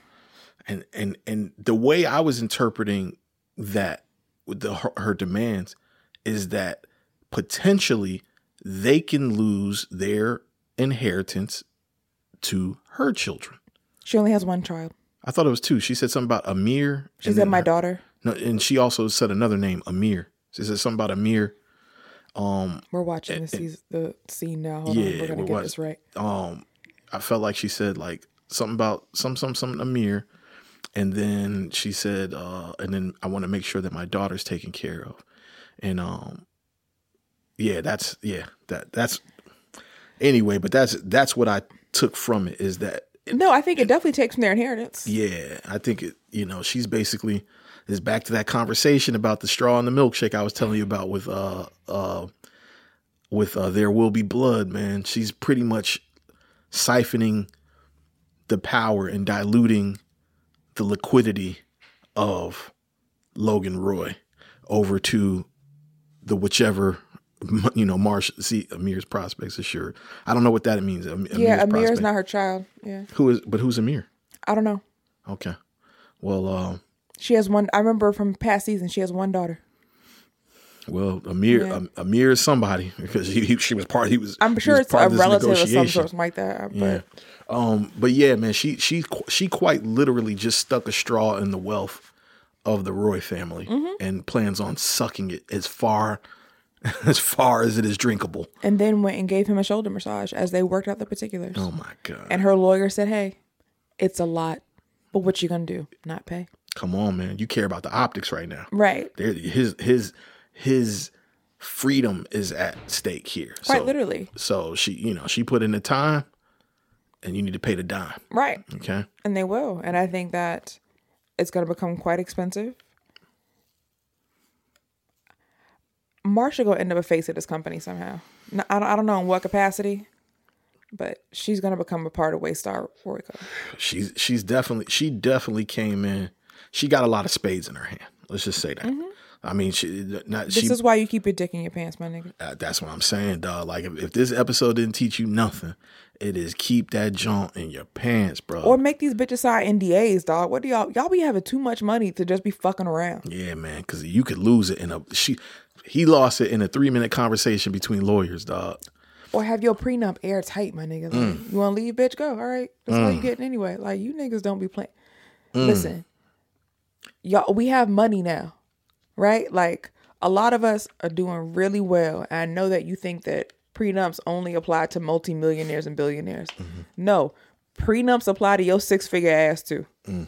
and and and the way I was interpreting that with the her, her demands is that potentially they can lose their inheritance to her children. She only has one child. I thought it was two. She said something about Amir. She said my her- daughter. No, and she also said another name, Amir. She said something about Amir. Um, We're watching the, season, the scene now. Hold yeah, on, we're gonna we're get this right. um, I felt like she said like something about some some some Amir, and then she said, uh, and then I want to make sure that my daughter's taken care of, and um, yeah, that's yeah that that's anyway, but that's that's what I took from it is that No, I think it definitely takes from their inheritance. yeah, I think it. You know, she's basically is back to that conversation about the straw and the milkshake I was telling you about with uh uh with uh there will be blood, man. She's pretty much siphoning the power and diluting the liquidity of Logan Roy over to the whichever you know Marsh see Amir's prospects assured. I don't know what that means. Am- yeah, Amir is prospect. not her child. Yeah, who is but who's Amir? I don't know. Okay. Well, uh, She has one. I remember from past season. She has one daughter. Well, Amir, Yeah. Amir is somebody because he, he- she was part. He was. I'm sure was it's a relative of some sort like that. But Yeah. Um. But yeah, man, she she she quite literally just stuck a straw in the wealth of the Roy family Mm-hmm. and plans on sucking it as far as far as it is drinkable. and then went and gave him a shoulder massage as they worked out the particulars. Oh my god! And her lawyer said, "Hey, it's a lot, but what you gonna do? Not pay? Come on, man. You care about the optics right now. Right? There, his his his freedom is at stake here. Quite So- literally. So she, you know, she put in the time, and you need to pay the dime. Right? Okay. And they will. And I think that it's going to become quite expensive. Marcia going to end up a face of this company somehow. No, I don't, I don't know in what capacity, but she's going to become a part of Waystar Royco. She's she's definitely she definitely came in. She got a lot of spades in her hand. Let's just say that. Mm-hmm. I mean, she not This she. is why you keep your dick in your pants, my nigga. uh, that's what I'm saying, dog. Like if, if this episode didn't teach you nothing, it is keep that junk in your pants, bro. Or make these bitches sign NDAs, dog. What do y'all y'all be having too much money to just be fucking around? yeah, man, because you could lose it in a she. He lost it in a three minute conversation between lawyers, dog. Or have your prenup airtight, my nigga. Like, mm. You want to leave, bitch? Go. All right. That's all you mm. getting anyway. Like you niggas don't be playing. Mm. Listen, y'all. We have money now, right? Like a lot of us are doing really well. And I know that you think that prenups only apply to multimillionaires and billionaires. Mm-hmm. No, prenups apply to your six figure ass too. Mm.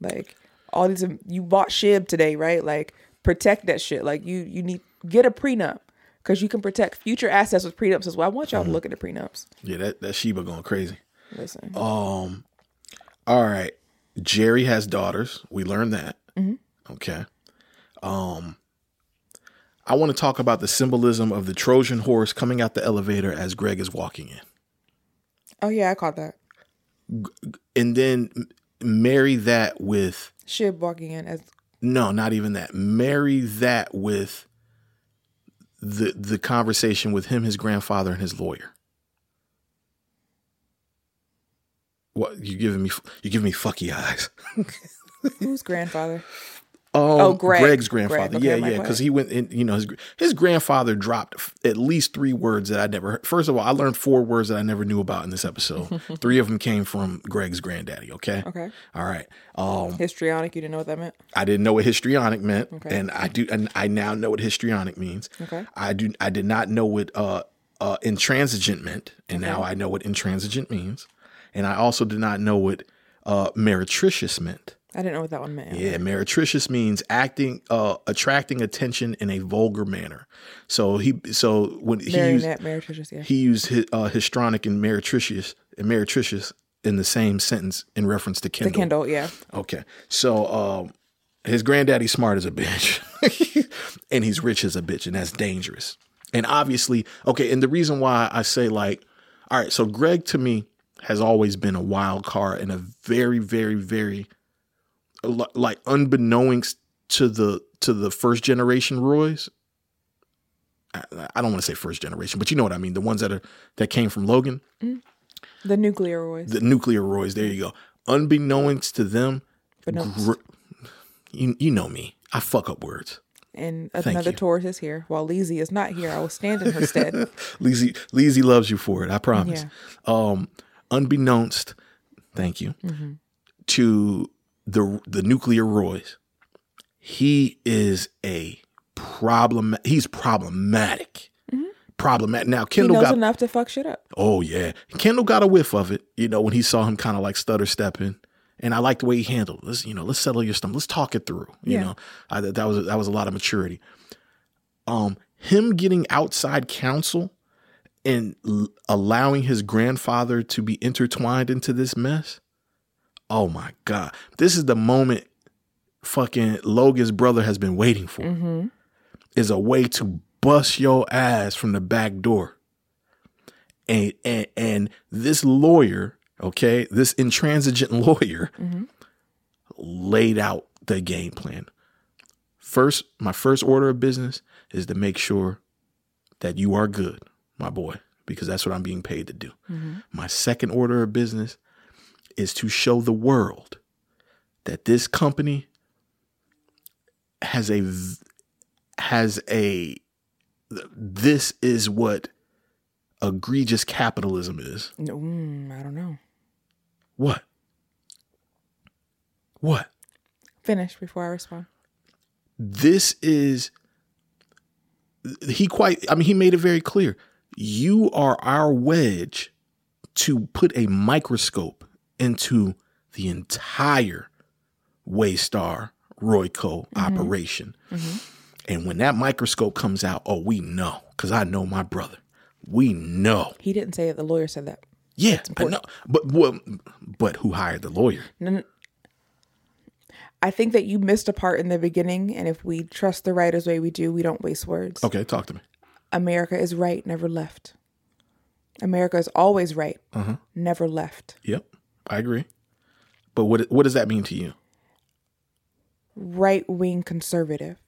Like all these, you bought SHIB today, right? Like protect that shit. Like you, you need get a prenup because you can protect future assets with prenups as well. I want y'all to mm-hmm. look at the prenups. Yeah, that that Sheba going crazy. Listen, Um. All right, Gerri has daughters. We learned that. Mm-hmm. Okay. Um, I want to talk about the symbolism of the Trojan horse coming out the elevator as Greg is walking in. oh yeah, I caught that. and then marry that with Shiv walking in as no, not even that. Marry that with the the conversation with him, his grandfather, and his lawyer. What you giving me? You giving me fucky eyes? Who's grandfather? Um, Oh, Greg. Greg's grandfather. Greg. Okay, yeah, I'm yeah, because he went in. You know, his his grandfather dropped f- at least three words that I never heard. First of all, I learned four words that I never knew about in this episode. three of them came from Greg's granddaddy. Okay. Okay. All right. Um, Histrionic. You didn't know what that meant. I didn't know what histrionic meant, Okay. and I do, and I now know what histrionic means. Okay. I do. I did not know what uh, uh, intransigent meant, and now I know what intransigent means, and I also did not know what uh, meretricious meant. I didn't know what that one meant. Yeah, meretricious means acting, uh, attracting attention in a vulgar manner. So he, so when he Marrying used. Yeah. he used hi- uh, histrionic and meretricious and meretricious in the same sentence in reference to Kendall. the Kindle. Kindle. Yeah. Okay. So um his granddaddy's smart as a bitch. and he's rich as a bitch, and that's dangerous. And obviously, okay, and the reason why I say like, all right, so Greg to me has always been a wild card and a very, very, very like unbeknownst to the to the first generation Roys. I, I don't want to say first generation, but you know what I mean. The ones that are that came from Logan The nuclear voice. the nuclear roys. There you go. Unbeknownst to them, Beknownst. gr- you you know me. I fuck up words. and another. Taurus is here. While Lizzie is not here, I will stand in her stead. Leezy Leezy loves you for it. I promise. Yeah. Um, unbeknownst, thank you to the the nuclear roys. He is a problem. He's problematic. Problematic. Now Kendall knows got enough to fuck shit up. Oh yeah, Kendall got a whiff of it. You know when he saw him kind of like stutter stepping, and I like the way he handled. it. Let's you know let's settle your stuff. Let's talk it through. You Yeah. know I, that was that was a lot of maturity. Um, him getting outside counsel and l- allowing his grandfather to be intertwined into this mess. Oh my god, this is the moment. Fucking Logan's brother has been waiting for. Mm-hmm. Is a way to bust your ass from the back door and and and this lawyer, okay, this intransigent lawyer, mm-hmm. laid out the game plan. First, my first order of business is to make sure that you are good, my boy, because that's what I'm being paid to do. Mm-hmm. My second order of business is to show the world that this company has a has a this is what egregious capitalism is. Mm, I don't know. What? What? Finish before I respond. This is he quite I mean he made it very clear. You are our wedge to put a microscope into the entire Waystar Royco operation. And when that microscope comes out, oh, we know, because I know my brother. We know. He didn't say it. The lawyer said that. Yeah, I know. But well, but who hired the lawyer? No, no. I think that you missed a part in the beginning, and if we trust the writers the way we do, we don't waste words. Okay, talk to me. America is right, never left. America is always right, Uh-huh. never left. Yep, I agree. But what what does that mean to you? Right wing conservative,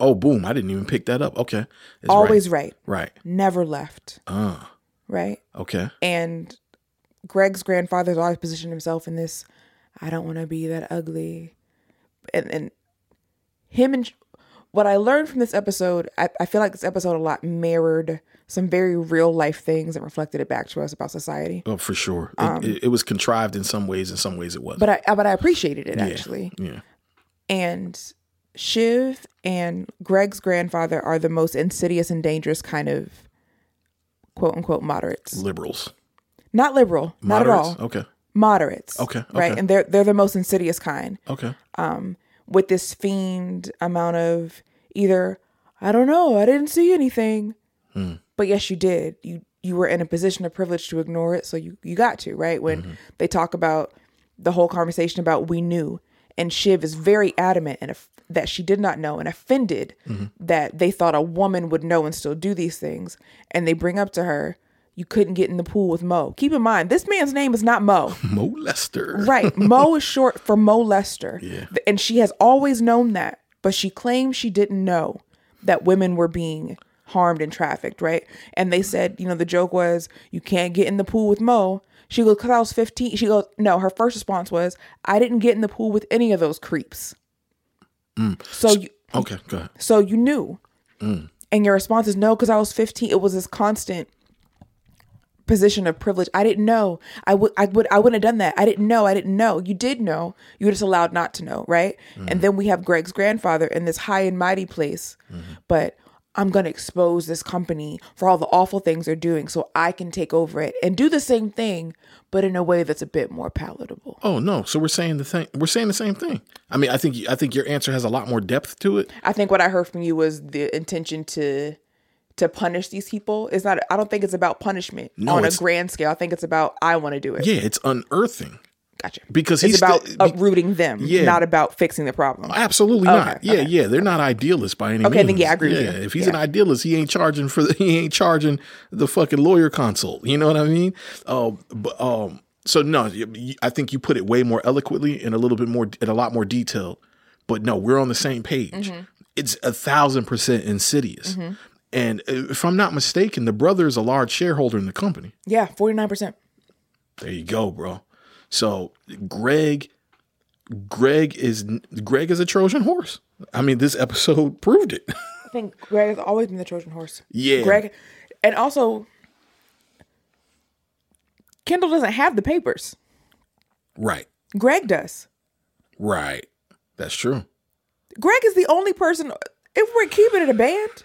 Oh, boom! I didn't even pick that up. Okay, It's always right. right. never left. Uh, Right, okay. and Greg's grandfather's always positioned himself in this. I don't want to be that ugly, and and him and what I learned from this episode, I, I feel like this episode a lot mirrored some very real life things and reflected it back to us about society. Oh, for sure. It, it, it was contrived in some ways. In some ways, it wasn't. Um, But I but I appreciated it Yeah, actually. yeah. And Shiv and Greg's grandfather are the most insidious and dangerous kind of quote unquote moderates. Liberals. Not liberal, not at Moderates? all. Okay. Moderates. Okay, Right. And they're they're the most insidious kind. Okay. With this fiend amount of either I don't know, I didn't see anything. Hmm. But yes you did. You you were in a position of privilege to ignore it, so you, you got to, right? When Mm-hmm. they talk about the whole conversation about we knew and Shiv is very adamant and that she did not know and offended Mm-hmm. that they thought a woman would know and still do these things. And they bring up to her, you couldn't get in the pool with Mo. Keep in mind, this man's name is not Mo. Mo Lester. right. Mo is short for Mo Lester. Yeah. And she has always known that, but she claims she didn't know that women were being harmed and trafficked, right? And they said, you know, the joke was, you can't get in the pool with Mo. She goes, because I was 15. She goes, no, her first response was, I didn't get in the pool with any of those creeps. So you, Okay, go ahead. so you knew. Mm. And your response is no, because I was 15. It was this constant position of privilege. I didn't know. I would I would I wouldn't have done that. I didn't know. I didn't know. You did know. You were just allowed not to know, right? Mm. And then we have Greg's grandfather in this high and mighty place. Mm-hmm. But I'm going to expose this company for all the awful things they're doing so I can take over it and do the same thing but in a way that's a bit more palatable. Oh no! So we're saying the thing. We're saying the same thing. I mean, I think I think your answer has a lot more depth to it. I think what I heard from you was the intention to to punish these people. It's not I don't think it's about punishment No, on a grand scale. I think it's about I want to do it. Yeah, it's unearthing Gotcha. because It's he's about be- uprooting them, Yeah. not about fixing the problem. Absolutely Okay, not. Yeah, okay. yeah, they're not idealists by any Okay, means. Okay, then yeah, I agree with Yeah, if he's Yeah. an idealist, he ain't charging for the he ain't charging the fucking lawyer consult. You know what I mean? Um, but um, so no, I think you put it way more eloquently and a little bit more in a lot more detail. But no, we're on the same page. Mm-hmm. It's a thousand percent insidious. And uh, if I'm not mistaken, the brother is a large shareholder in the company. Yeah, forty nine percent. There you go, bro. So Greg, Greg is Greg is a Trojan horse. I mean, this episode proved it. I think Greg has always been the Trojan horse. Yeah. Greg, and also Kendall doesn't have the papers. right, Greg does. right. That's true. Greg is the only person. If we're keeping it a band,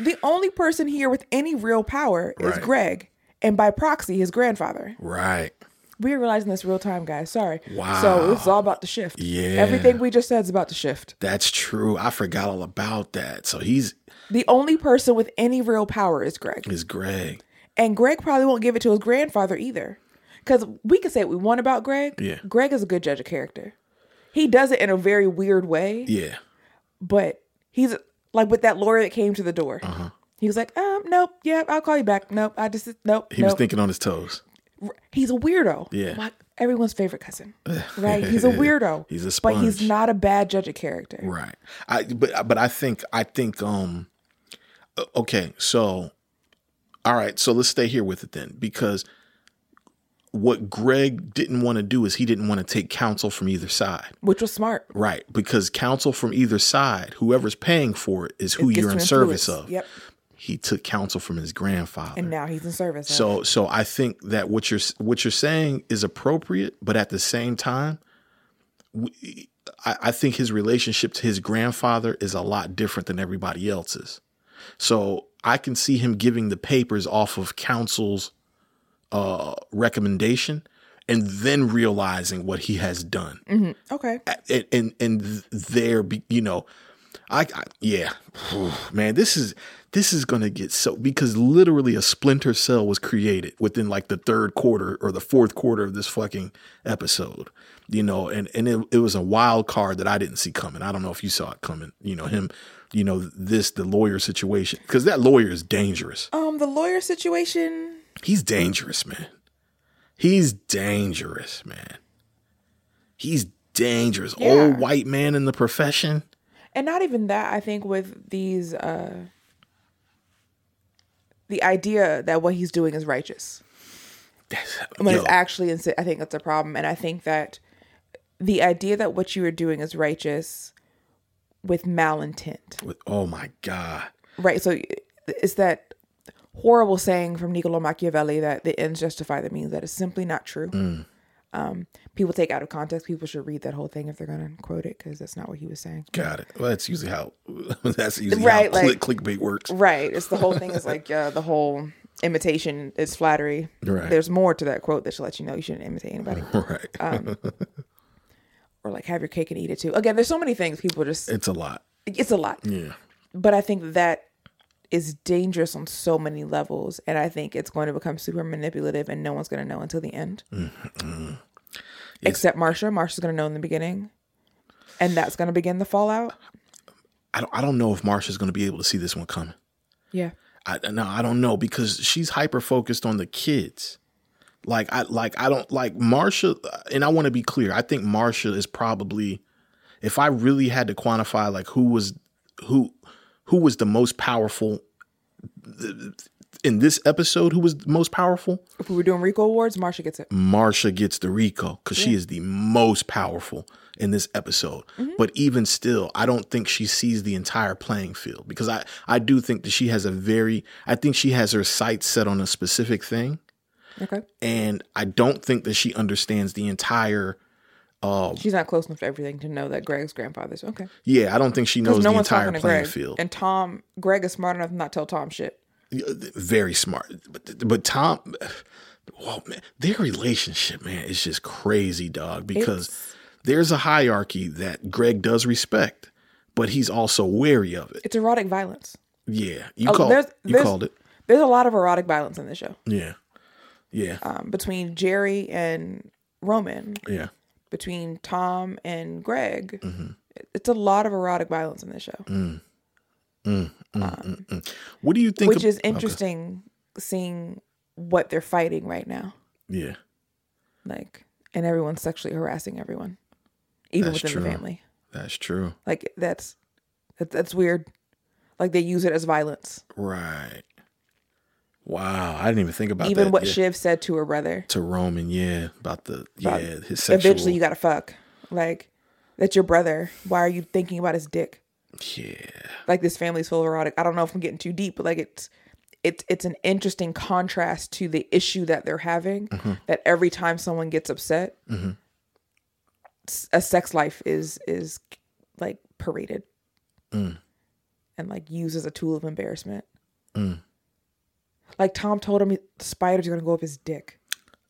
the only person here with any real power is Right. Greg, and by proxy, his grandfather. Right. We're realizing this real time, guys. Sorry. Wow. So it's all about the shift. Yeah. Everything we just said is about the shift. That's true. I forgot all about that. So he's The only person with any real power is Greg. is Greg. And Greg probably won't give it to his grandfather either. Because we can say what we want about Greg. Yeah. Greg is a good judge of character. He does it in a very weird way, Yeah. but he's like with that lawyer that came to the door. Uh-huh. He was like, um, nope, yeah, I'll call you back. Nope, I just, nope, He was thinking on his toes. he's a weirdo. Yeah. My, everyone's favorite cousin, right? He's a weirdo. He's a But he's not a bad judge of character. Right. I but but I think I think um okay, so all right, so let's stay here with it then because what Greg didn't want to do is he didn't want to take counsel from either side. Which was smart. Right, because counsel from either side, whoever's paying for it is who It you're in service of. Yep. He took counsel from his grandfather. And now he's in service. of- So so I think that what you're what you're saying is appropriate, but at the same time, we, I, I think his relationship to his grandfather is a lot different than everybody else's. So I can see him giving the papers off of counsel's uh, recommendation, and then realizing what he has done okay. and and, and there be you know I, I yeah, man, this is this is gonna get so because literally a Splinter Cell was created within like the third quarter or the fourth quarter of this fucking episode, you know, and and it, it was a wild card that I didn't see coming. I don't know if you saw it coming, you know, him, you know, this the lawyer situation because that lawyer is dangerous. Um, the lawyer situation. He's dangerous, man. He's dangerous, man. He's dangerous. Yeah. Old white man in the profession. and not even that i think with these uh the idea that what he's doing is righteous when Yo, it's actually insi- i think that's a problem and i think that the idea that what you are doing is righteous with malintent with- oh my god. right so it's that horrible saying from niccolo machiavelli that the ends justify the means that is simply not true Mm. um people take out of context people should read that whole thing if they're going to quote it because that's not what he was saying Got it. Well, that's usually how that's usually Right, how like- click, clickbait works. Right. It's the whole thing is like uh, the whole imitation is flattery. Right. There's more to that quote that should let you know you shouldn't imitate anybody. Right. Um, or like have your cake and eat it too. Again, there's so many things people just it's a lot. it's a lot. Yeah. But I think that is dangerous on so many levels and I think it's going to become super manipulative and no one's going to know until the end. Mm-hmm. Except Marcia. Marcia's going to know in the beginning. And that's going to begin the fallout. I don't I don't know if Marcia's going to be able to see this one coming. Yeah. I no, I don't know because she's hyper focused on the kids. Like I like I don't like Marcia and I want to be clear. I think Marcia is probably if I really had to quantify like who was who who was the most powerful in this episode who was the most powerful If we were doing Rico Awards, Marcia gets it. Marcia gets the Rico because she is the most powerful in this episode. Mm-hmm. But even still, I don't think she sees the entire playing field because I, I do think that she has a very, I think she has her sights set on a specific thing. Okay. And I don't think that she understands the entire, She's not close enough to everything to know that Greg's grandfather's okay. yeah, I don't think she knows no the entire playing field. And Tom, Greg is smart enough to not tell Tom shit. very smart. But, but Tom, well, man, their relationship, man, is just crazy, dog. Because It's- there's a hierarchy that Greg does respect, but he's also wary of it. It's erotic violence. Yeah, you Oh, called there's- you there's- called it. There's a lot of erotic violence in the show Yeah, yeah, um, between Gerri and Roman, yeah. Between Tom and Greg. Mm-hmm. It's a lot of erotic violence in this show, mm. Mm, mm, um, What do you think? which of- is okay. interesting seeing what they're fighting right now. Yeah, Like, and everyone's sexually harassing everyone, even That's within true. the family. that's true. Like, that's that, that's weird. Like they use it as violence. Right. Wow, I didn't even think about that. even that. what yeah. Shiv said to her brother. to Roman. Yeah, about the about yeah his sexual. Eventually, you gotta fuck. Like that's your brother. Why are you thinking about his dick? yeah, Like this family's full of erotic. I don't know if I'm getting too deep, but like it's it's it's an interesting contrast to the issue that they're having. Mm-hmm. That every time someone gets upset, a sex life is is like paraded Mm. and like used as a tool of embarrassment. Like Tom told him, the spiders are gonna go up his dick.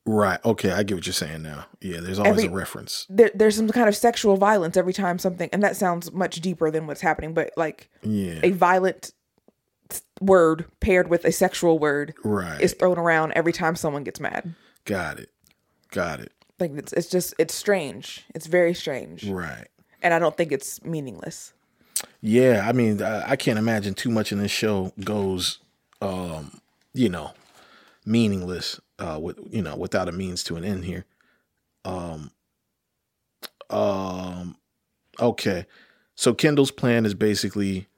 right. Okay, I get what you're saying now. Yeah, there's always Every- a reference. there, there's some kind of sexual violence every time something, and that sounds much deeper than what's happening, but like Yeah, a violent word paired with a sexual word right. is thrown around every time someone gets mad. Got it. Got it. Like it's it's just it's strange. It's very strange, Right. and I don't think it's meaningless. Yeah, I mean, I, I can't imagine too much in this show goes, um, you know, meaningless. Uh, with you know, without a means to an end here. Um. Um. Okay, so Kendall's plan is basically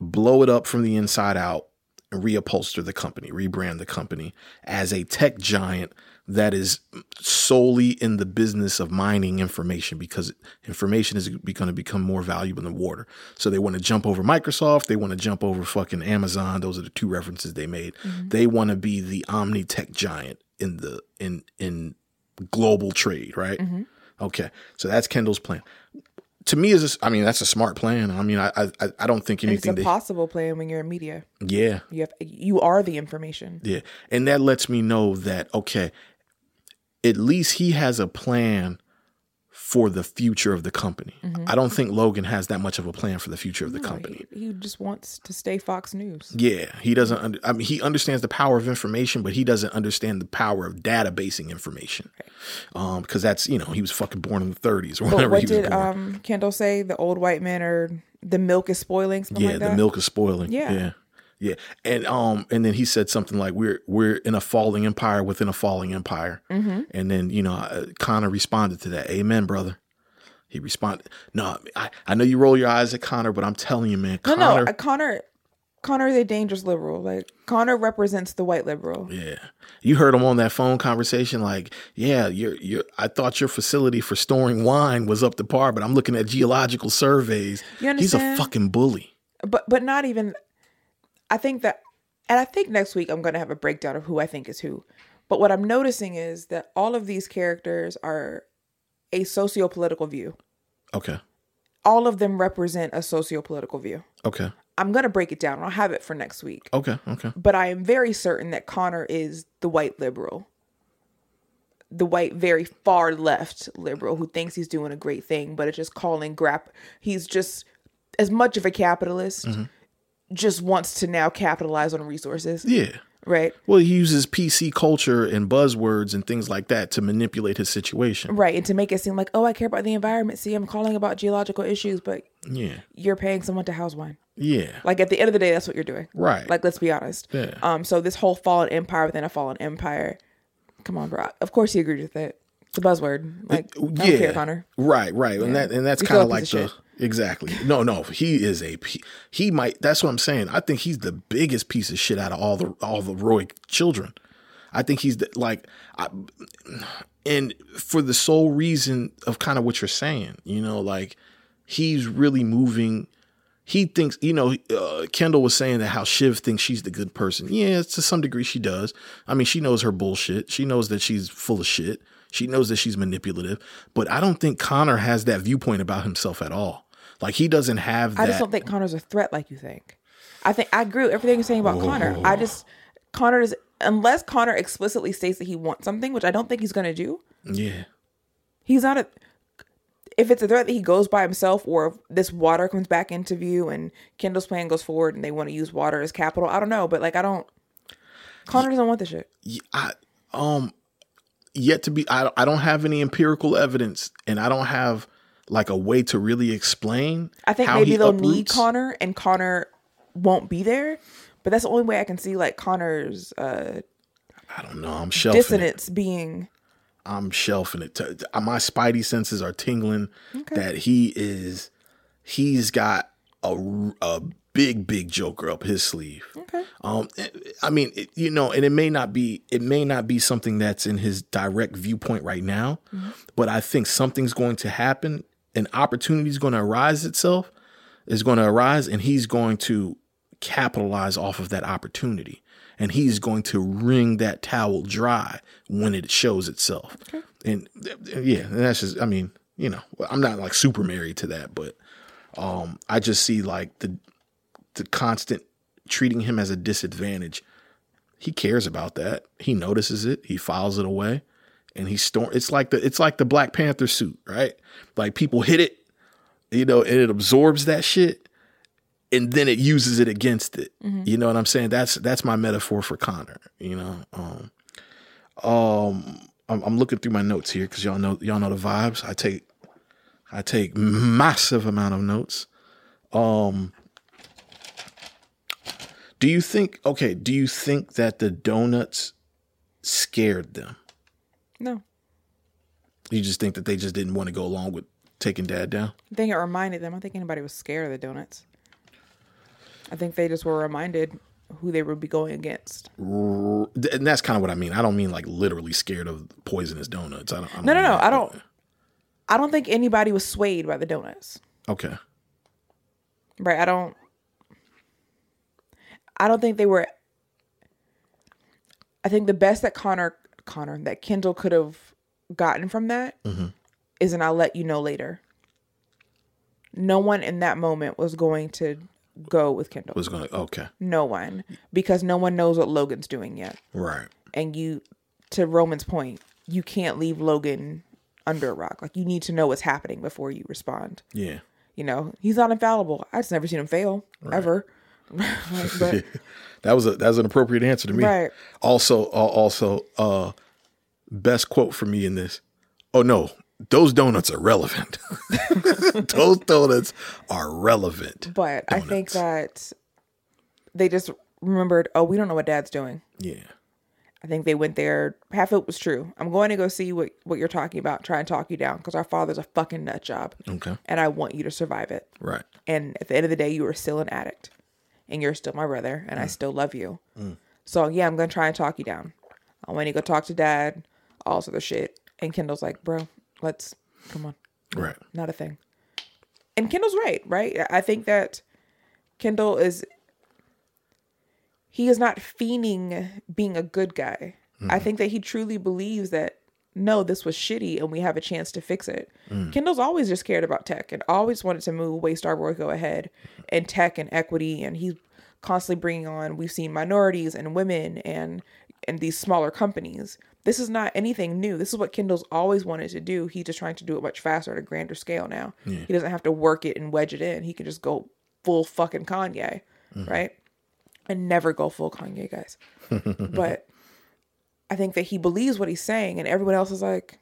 blow it up from the inside out and reupholster the company, rebrand the company as a tech giant that is solely in the business of mining information because information is going to become more valuable than water. So they want to jump over Microsoft, they want to jump over fucking Amazon. Those are the two references they made. Mm-hmm. They want to be the omni tech giant in the in in global trade, right? Mm-hmm. Okay, so that's Kendall's plan. To me, is I mean that's a smart plan. I mean, I I, I don't think And it's anything. a That, possible plan when you're in media. yeah, You have you are the information. yeah. And that lets me know that, okay, at least he has a plan for the future of the company. Mm-hmm. I don't think Logan has that much of a plan for the future of the company. He, he just wants to stay Fox News. Yeah, he doesn't. Under, I mean, he understands the power of information, but he doesn't understand the power of databasing information. Um, because that's you know he was fucking born in the 30s or But whenever what he was did born. um Kendall say? The old white men are the milk is spoiling. Something yeah, like that? the milk is spoiling. Yeah. yeah, yeah. And um, and then he said something like, "We're we're in a falling empire within a falling empire." Mm-hmm. And then you know uh, Connor responded to that, "Amen, brother." He responded, "No, I, I know you roll your eyes at Connor, but I'm telling you, man, No, Connor, no, uh, Connor. Connor is a dangerous liberal. Like Connor represents the white liberal. Yeah. You heard him on that phone conversation like, yeah, you're you're I thought your facility for storing wine was up to par, but I'm looking at geological surveys. You understand? He's a fucking bully. but but not even i think that and i think next week i'm going to have a breakdown of who i think is who but what i'm noticing is that all of these characters are a socio-political view Okay. all of them represent a socio-political view Okay. i'm going to break it down i'll have it for next week Okay. Okay. but i am very certain that connor is the white liberal the white very far left liberal who thinks he's doing a great thing but it's just calling grap he's just as much of a capitalist mm-hmm. Just wants to now capitalize on resources Yeah. right Well, he uses PC culture and buzzwords and things like that to manipulate his situation. right and to make it seem like oh i care about the environment see i'm calling about geological issues but Yeah. you're paying someone to house wine Yeah. like at the end of the day that's what you're doing Right. like let's be honest Yeah. um so this whole fallen empire within a fallen empire come on bro of course he agreed with it it's a buzzword like I don't care, connor Right, right. And that and that's kind of like the shit. Exactly. No, no, he is a he, might that's what I'm saying. I think he's the biggest piece of shit out of all the all the Roy children. I think he's the, like I, and for the sole reason of kind of what you're saying, you know, like he's really moving he thinks, you know, uh, Kendall was saying that how Shiv thinks she's the good person. Yeah, to some degree she does. I mean, she knows her bullshit. She knows that she's full of shit. She knows that she's manipulative. But I don't think Connor has that viewpoint about himself at all. Like he doesn't have that. I just don't think Connor's a threat like you think. I think I agree with everything you're saying about Connor. I just Connor is unless Connor explicitly states that he wants something, which I don't think he's going to do. yeah. He's not a. If it's a threat that he goes by himself, or if this water comes back into view and Kendall's plan goes forward and they want to use water as capital, I don't know. But like, I don't. Connor doesn't want this shit. I um yet to be I, I don't have any empirical evidence and I don't have like a way to really explain I think maybe he they'll need Connor, and Connor won't be there. But that's the only way I can see like Connor's uh, I don't know. I'm shelving it. dissonance being. I'm shelving it. To- my spidey senses are tingling that he is he's got a, a big big joker up his sleeve. Okay. Um I mean, it, you know, and it may not be it may not be something that's in his direct viewpoint right now, but I think something's going to happen, an opportunity is going to arise itself is going to arise and he's going to capitalize off of that opportunity. And he's going to wring that towel dry when it shows itself. And uh, yeah and that's just i mean you know i'm not like super married to that but um i just see like the the constant treating him as a disadvantage. He cares about that. He notices it. He files it away and he storm it's like the it's like the black panther suit right like people hit it you know and it absorbs that shit and then it uses it against it. You know what I'm saying? That's that's my metaphor for Connor. You know, um, um, I'm, I'm looking through my notes here because y'all know y'all know the vibes. I take I take massive amount of notes. Um, do you think? Okay, do you think that the donuts scared them? No, You just think that they just didn't want to go along with taking dad down? I think it reminded them. I don't think anybody was scared of the donuts. I think they just were reminded who they would be going against. And that's kind of what I mean. I don't mean like literally scared of poisonous donuts. I don't. I don't No, no, no. I don't. I don't think anybody was swayed by the donuts. Okay. Right. I don't. I don't think they were. I think the best that Connor, Connor, that Kendall could have gotten from that mm-hmm. is an "I'll let you know later." No one in that moment was going to go with Kendall. Was gonna. Okay. no one, because no one knows what Logan's doing yet. Right. And you, to Roman's point, you can't leave Logan under a rock. Like you need to know what's happening before you respond. Yeah. You know, he's not infallible. I just never seen him fail ever. But That was a that was an appropriate answer to me. Right. Also, uh, also, uh, best quote for me in this. Oh no, those donuts are relevant. those donuts are relevant. but I think that they just remembered, oh, we don't know what dad's doing. Yeah. I think they went there. Half of it was true. I'm going to go see what, what you're talking about, try and talk you down because our father's a fucking nut job. Okay. And I want you to survive it. Right. And at the end of the day, you are still an addict and you're still my brother and I mm. still love you. Mm. So, yeah, I'm to try and talk you down. I want you to go talk to dad, all this other shit. And Kendall's like, bro, let's, come on. Right. Not a thing. And Kendall's right, right? I think that Kendall is he is not fiending being a good guy. I mm-hmm. think that he truly believes that no, this was shitty and we have a chance to fix it. Mm. Kendall's always just cared about tech and always wanted to move way Starboy go ahead and tech and equity and he's constantly bringing on we've seen minorities and women and and these smaller companies. This is not anything new. This is what Kendall's always wanted to do. He's just trying to do it much faster at a grander scale now. He doesn't have to work it and wedge it in. He can just go full fucking Kanye, mm-hmm. right? And never go full Kanye, guys. but I think that he believes what he's saying, and everyone else is like,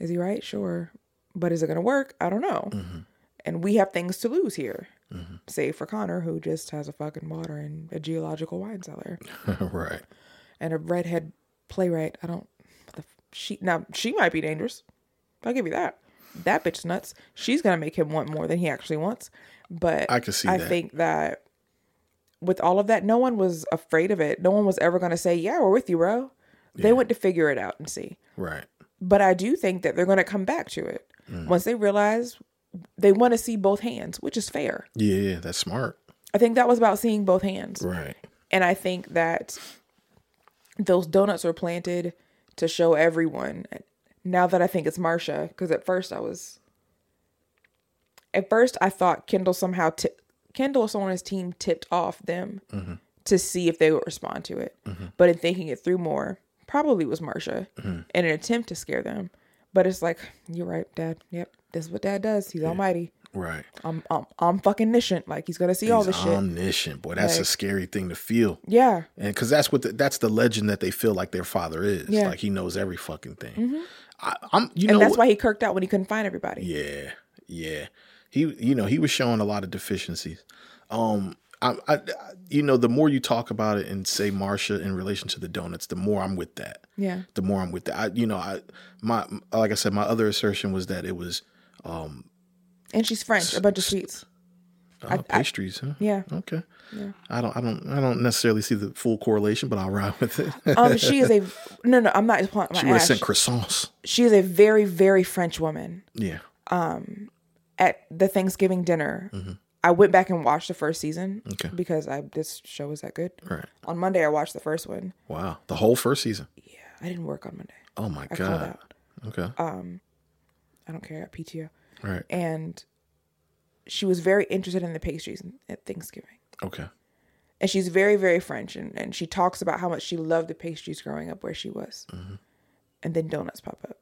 "Is he right? Sure, but is it going to work? I don't know." Mm-hmm. And we have things to lose here, mm-hmm. save for Connor, who just has a fucking water and a geological wine cellar right. and a redhead playwright. I don't. The, she now she might be dangerous. I'll give you that. That bitch's nuts. She's gonna make him want more than he actually wants. But I can see I that. think that with all of that, no one was afraid of it. No one was ever gonna say, "Yeah, we're with you, bro." They went to figure it out and see. Right. But I do think that they're gonna come back to it Mm. once they realize they want to see both hands, which is fair. Yeah, that's smart. I think that was about seeing both hands. Right. And I think that those donuts were planted to show everyone. Now that I think it's Marcia, because at first I was, at first I thought Kendall somehow ti Kendall or someone on his team tipped off them to see if they would respond to it. But in thinking it through more, probably was Marcia in an attempt to scare them. But it's like you're right, Dad. Yep, this is what Dad does. He's almighty. Right. I'm, I'm I'm fucking omniscient. Like he's gonna see all He's this shit. omniscient. Boy, that's a scary thing to feel. Yeah. And because that's what the, that's the legend that they feel like their father is. Yeah. Mm-hmm. Like he knows every fucking thing. I, I'm, you and know, that's why he kirked out when he couldn't find everybody. Yeah, yeah. He, you know, he was showing a lot of deficiencies. Um, I, I, you know, the more you talk about it and say Marcia in relation to the donuts, the more I'm with that. Yeah. The more I'm with that. I, you know, I, my, like I said, my other assertion was that it was um, And she's French, a bunch of sweets. uh, pastries. huh? Yeah. Okay. Yeah. I don't, I don't, I don't necessarily see the full correlation, but I'll ride with it. Um, she is a no, no. I'm not. I'm she would have sent croissants. She is a very, very French woman. Yeah. Um, at the Thanksgiving dinner, I went back and watched the first season Mm-hmm. Okay. because I this show was that good. Right. On Monday, I watched the first one. Wow. The whole first season. Yeah. I didn't work on Monday. Oh my I god. Okay. I don't care. I got PTO. right. And she was very interested in the pastries at Thanksgiving. Okay. and she's very very french and, and she talks about how much she loved the pastries growing up where she was and then donuts pop up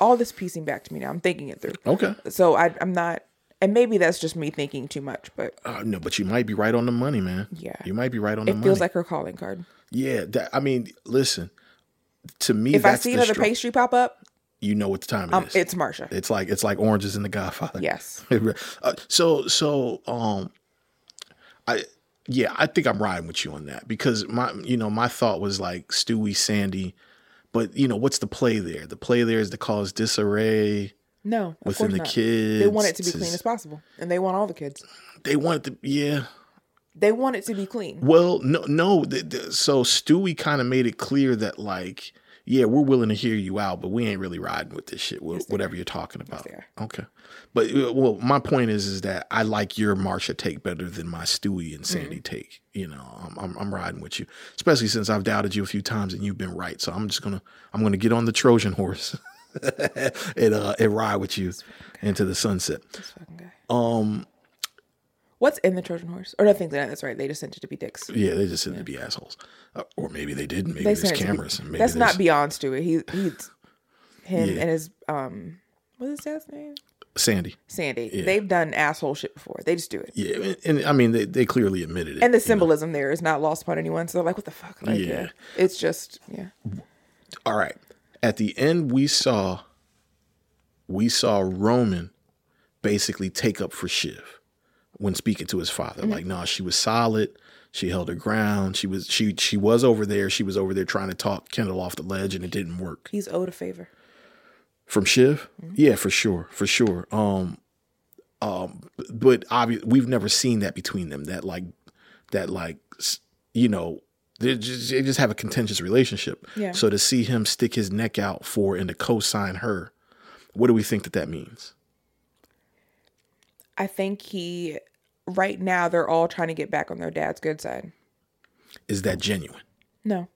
all this piecing back to me now i'm thinking it through Okay. so I, i'm not and maybe that's just me thinking too much but Uh, no, but you might be right on the money, man. Yeah. You might be right on it the money. It feels like her calling card yeah. That, I mean, listen. To me, if i see the another str- pastry pop up you know what the time it um, is. it's marcia It's like it's like oranges in the Godfather. yes uh, so so um, I yeah I think I'm riding with you on that because my you know my thought was like Stewy Sandy, but you know what's the play there? The play there is to cause disarray. No of Within the not. kids, they want it to be to clean as possible and they want all the kids They want it to yeah. they want it to be clean Well, no, no. th- th- so Stewy kind of made it clear that, like, yeah, we're willing to hear you out, but we ain't really riding with this shit. wh- whatever you're talking about. are. okay. But uh, well, my point is, is that I like your Marcia take better than my Stewy and Sandy take. You know, I'm, I'm I'm riding with you, especially since I've doubted you a few times and you've been right. So I'm just gonna I'm gonna get on the Trojan horse and uh and ride with you into the sunset. this fucking guy Um. what's in the trojan horse or no, I think that that's right they just sent it to be dicks Yeah, they just said to be assholes, uh, or maybe they didn't. Maybe they there's sent it to be- cameras. Maybe that's not beyond stewy he he's him Yeah. and his um What's his dad's name? Sandy. Sandy. They've done asshole shit before. They just do it. Yeah, and, and I mean they, they clearly admitted it. And the symbolism there is not lost upon anyone. So they're like, what the fuck? Like, Yeah. yeah. It's just, yeah. All right. At the end, we saw we saw Roman basically take up for Shiv when speaking to his father. Mm-hmm. Like, no, she was solid. She held her ground. She was she she was over there. She was over there trying to talk Kendall off the ledge, and it didn't work. He's owed a favor. From Shiv, yeah, for sure, for sure. Um, um, but obviously, we've never seen that between them. That like, that like, you know, they just, they just have a contentious relationship. Yeah. So to see him stick his neck out for and to co-sign her, what do we think that that means? I think he, right now, they're all trying to get back on their dad's good side. Is that genuine? No,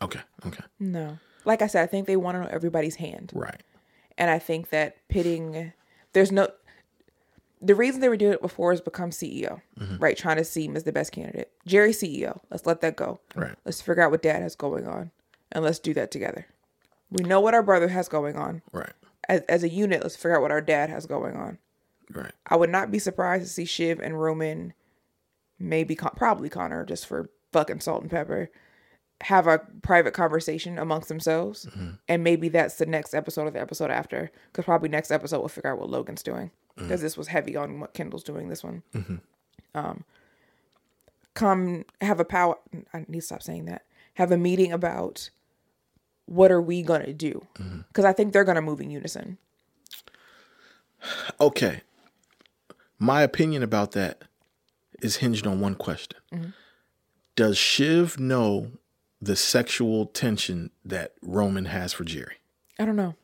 Okay. Okay. no. Like I said, I think they want to know everybody's hand. Right. And I think that pitting, there's no, the reason they were doing it before is become CEO, mm-hmm. right? Trying to see him as the best candidate. Gerri CEO. Let's let that go. Right. Let's figure out what dad has going on and let's do that together. We know what our brother has going on. Right. As, as a unit, let's figure out what our dad has going on. Right. I would not be surprised to see Shiv and Roman, maybe Con- probably Connor, just for fucking salt and pepper, have a private conversation amongst themselves, mm-hmm. and maybe that's the next episode of the episode after. Because probably next episode we'll figure out what Logan's doing, because this was heavy on what Kendall's doing. This one, mm-hmm. um, come have a power. I need to stop saying that. Have a meeting about what are we gonna do? Mm-hmm. Because I think they're gonna move in unison. Okay. My opinion about that is hinged on one question. Mm-hmm. Does Shiv know the sexual tension that Roman has for Gerri? I don't know.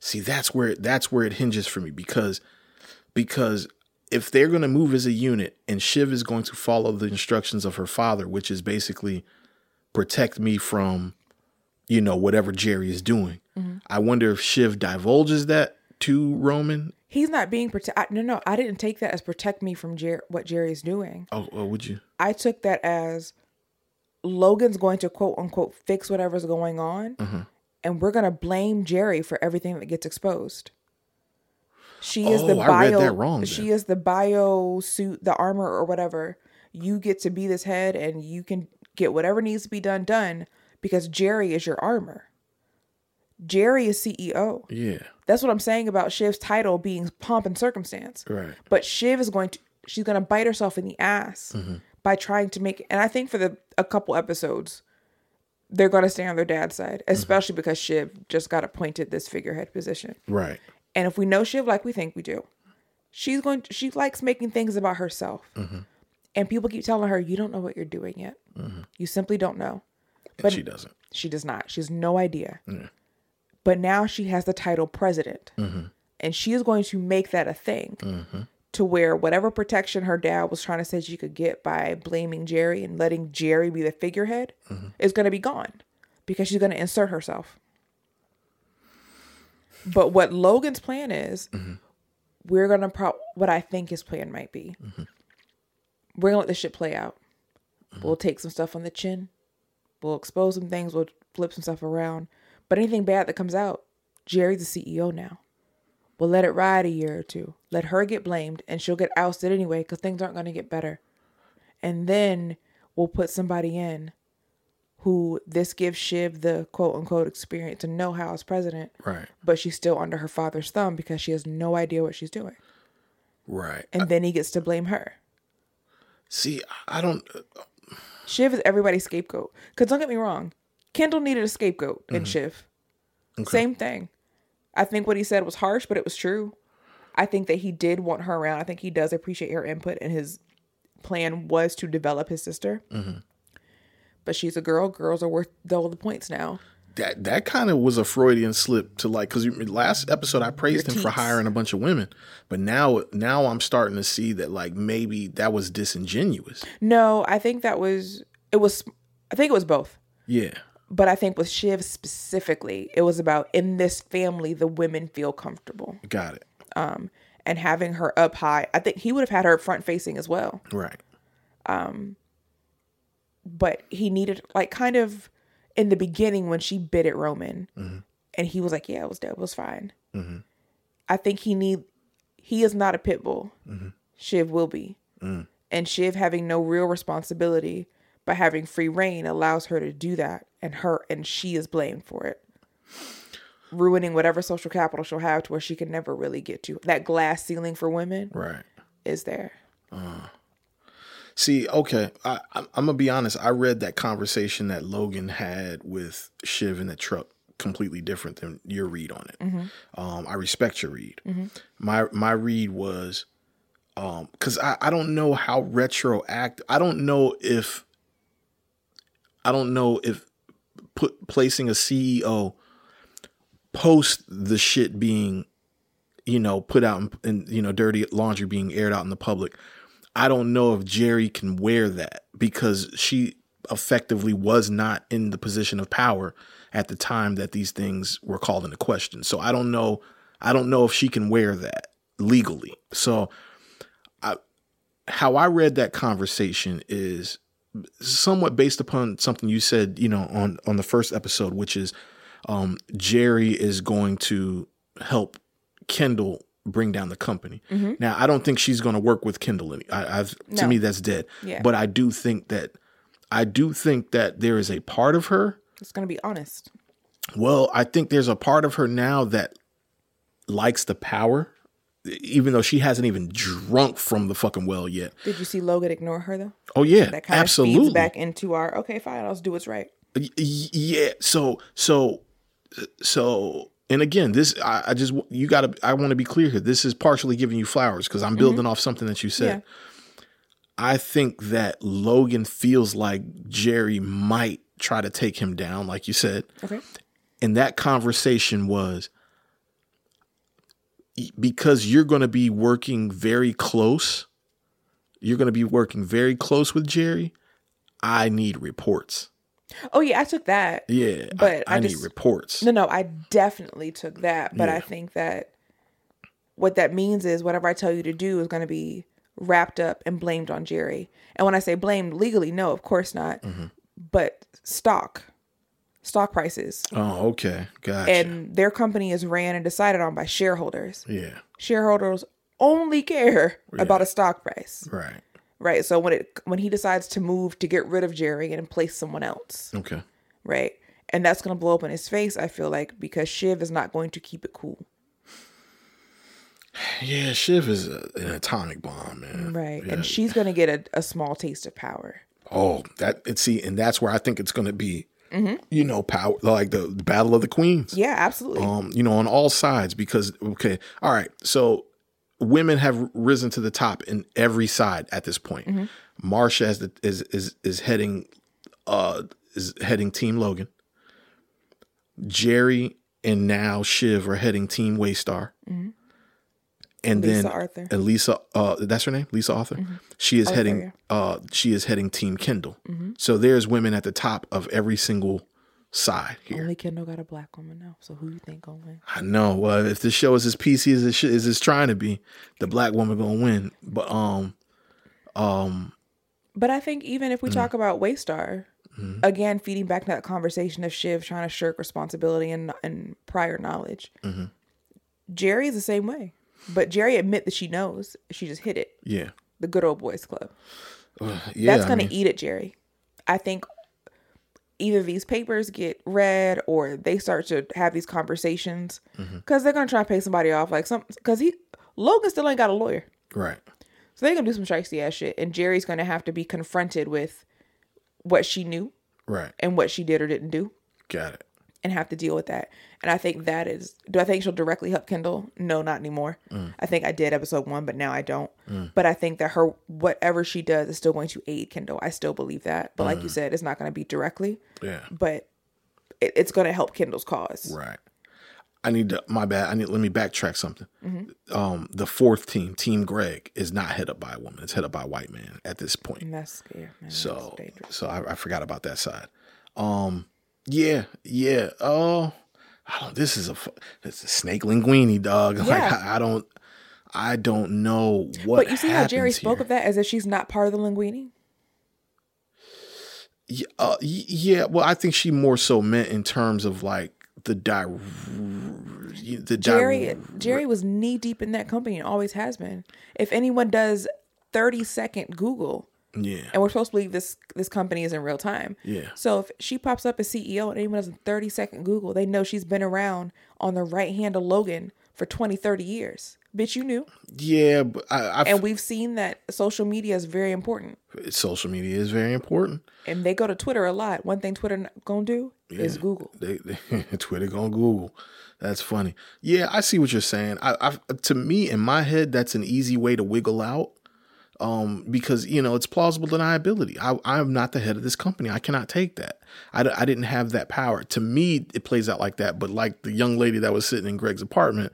See, that's where that's where it hinges for me because because if they're going to move as a unit and Shiv is going to follow the instructions of her father, which is basically protect me from you know whatever Gerri is doing. I wonder if Shiv divulges that to Roman. He's not being protect. No, no, I didn't take that as protect me from Jer- what is doing. Oh, oh would you? I took that as Logan's going to quote unquote fix whatever's going on, Mm-hmm. and we're gonna blame Gerri for everything that gets exposed. She is the Oh, bio. wrong She is the bio suit, the armor or whatever. You get to be this head, and you can get whatever needs to be done done because Gerri is your armor. Gerri is CEO. Yeah. That's what I'm saying about Shiv's title being pomp and circumstance. Right. But Shiv is going to she's going to bite herself in the ass Mm-hmm. by trying to make and I think for the a couple episodes they're going to stay on their dad's side, Mm-hmm. especially because Shiv just got appointed this figurehead position. Right. And if we know Shiv like we think we do, she's going to, she likes making things about herself. Mm-hmm. And people keep telling her you don't know what you're doing yet. Mm-hmm. You simply don't know. And she doesn't. She does not. She has no idea. But now she has the title president. Mm-hmm. And she is going to make that a thing mm-hmm. to where whatever protection her dad was trying to say she could get by blaming Gerri and letting Gerri be the figurehead is going to be gone because she's going to insert herself. But what Logan's plan is, mm-hmm. we're going to, pro- what I think his plan might be, mm-hmm. we're going to let this shit play out. Mm-hmm. We'll take some stuff on the chin. We'll expose some things. We'll flip some stuff around. But anything bad that comes out, Gerri's the CEO now. We'll let it ride a year or two. Let her get blamed, and she'll get ousted anyway because things aren't going to get better. And then we'll put somebody in who this gives Shiv the quote unquote experience to know how as president, Right. but she's still under her father's thumb because she has no idea what she's doing. Right. And then he gets to blame her. See, I don't. Shiv is everybody's scapegoat. Because don't get me wrong, Kendall needed a scapegoat in mm-hmm. Shiv. Same thing. I think what he said was harsh, but it was true. I think that he did want her around. I think he does appreciate her input, and his plan was to develop his sister. Mm-hmm. But she's a girl. Girls are worth double the points now. that that kind of was a Freudian slip to like because last episode I praised Your him for hiring a bunch of women, but now now I'm starting to see that like maybe that was disingenuous. No, I think that was it was. I think it was both. Yeah, But I think with Shiv specifically, it was about in this family, the women feel comfortable. got it. Um, and having her up high. I think he would have had her front facing as well, Right. But he needed like kind of in the beginning when she bit at Roman, and he was like, "Yeah, it was dope, it was fine." I think he need he is not a pit bull. Mm-hmm. Shiv will be. Mm. And Shiv having no real responsibility but having free reign allows her to do that and her and she is blamed for it. Ruining whatever social capital she'll have to where she can never really get to. That glass ceiling for women Right. is there. See, okay, I, I'm, I'm gonna be honest. I read that conversation that Logan had with Shiv in the truck completely different than your read on it. Mm-hmm. Um, I respect your read. Mm-hmm. My my read was um, because I, I don't know how retroact. I don't know if I don't know if put placing a CEO post the shit being you know put out in you know dirty laundry being aired out in the public. I don't know if Gerri can wear that because she effectively was not in the position of power at the time that these things were called into question. So I don't know I don't know if she can wear that legally. So I how I read that conversation is somewhat based upon something you said, you know, on on the first episode, which is um Gerri is going to help Kendall bring down the company. Mm-hmm. Now, I don't think she's going to work with Kendall. Any, I, I've to me that's dead. Yeah. But I do think that I do think that there is a part of her. It's gonna be honest. Well, I think there's a part of her now that likes the power, even though she hasn't even drunk from the fucking well yet. Did you see Logan ignore her though? Oh yeah, That kind of absolutely. feeds back into our okay, fine, I'll do what's right. Yeah so so so and again this i, I just you gotta i want to be clear here. This is partially giving you flowers because i'm building mm-hmm. off something that you said. I think that logan feels like gerri might try to take him down like you said. Okay. and that conversation was because you're going to be working very close you're going to be working very close with gerri i need reports Oh yeah, I took that. yeah But i, I need just- reports No, no, I definitely took that. But I think that what that means is whatever I tell you to do is going to be wrapped up and blamed on Gerri. And when I say blamed legally, no, of course not. Mm-hmm. But stock, stock prices, Oh, okay. Gotcha. and their company is ran and decided on by shareholders. yeah. Shareholders only care about a stock price, Right. Right? So when it when he decides to move to get rid of Gerri and place someone else, Okay. right? And that's going to blow up in his face, I feel like, because Shiv is not going to keep it cool. Yeah, Shiv is a, an atomic bomb, man. Right. Yeah. And she's going to get a, a small taste of power. Oh, that it see, and that's where I think it's going to be. You know, power like the battle of the queens. Yeah, absolutely. Um, you know, on all sides because okay, all right. So women have risen to the top in every side at this point. Mm-hmm. Marcia is, the, is is is heading uh is heading Team Logan. Gerri and now Shiv are heading Team Waystar. And Mm-hmm. Lisa then Arthur. Mm-hmm. and Lisa, uh, that's her name, Lisa Arthur. She is Arthur, heading, yeah. uh, she is heading Team Kendall. Mm-hmm. So there's women at the top of every single side here. Only Kendall got a black woman now. So who you think gonna win? I know. Well, if the show is as PC as it sh- as it's trying to be, the black woman gonna win. But um, um. But I think even Mm. if we talk about Waystar, Mm-hmm. again, feeding back to that conversation of Shiv trying to shirk responsibility and, and prior knowledge, Mm-hmm. Gerri is the same way. But Gerri admit that she knows. She just hit it. yeah, The good old boys club. yeah. That's going to mean, eat it, Gerri. I think either these papers get read or they start to have these conversations Mm-hmm. because they're going to try and pay somebody off. Like some, because he, Logan still ain't got a lawyer. right. So they're going to do some shiesty ass shit. And Gerri's going to have to be confronted with what she knew Right. and what she did or didn't do Got it. And have to deal with that. And I think that is, do I think she'll directly help Kendall? No, not anymore. I think I did episode one, but now I don't. But I think that her, whatever she does, is still going to aid Kendall. I still believe that. But like you said, it's not going to be directly, Yeah. but it, it's going to help Kendall's cause. Right. I need to. My bad. I need. Let me backtrack something. Mm-hmm. Um, the fourth team, Team Greg, is not head up by a woman. It's head up by a white man at this point. And that's scary, man. So, so I, I forgot about that side. Um, yeah, yeah. Oh, I don't. This is a fu- it's a snake linguini, dog. Like I, I don't, I don't know what. But you see how Gerri spoke here. of that as if she's not part of the linguini? Yeah, uh, yeah. Well, I think she more so meant in terms of like the di- the Gerri di- Gerri was knee deep in that company and always has been. If anyone does 30 second Google, Yeah. and we're supposed to believe this this company is in real time. Yeah. So if she pops up as CEO and anyone does a 30 second Google, they know she's been around on the right hand of Logan for 20, 30 years. Bitch, you knew. Yeah, but I, I And we've seen that social media is very important. social media is very important. And they go to Twitter a lot. One thing Twitter gonna do is Google. They, they Twitter gonna Google. That's funny. Yeah, I see what you're saying. I, I to me in my head, that's an easy way to wiggle out. Um, because you know it's plausible deniability. I, I'm not the head of this company. I cannot take that. I didn't have that power. To me, it plays out like that. But like the young lady that was sitting in Greg's apartment,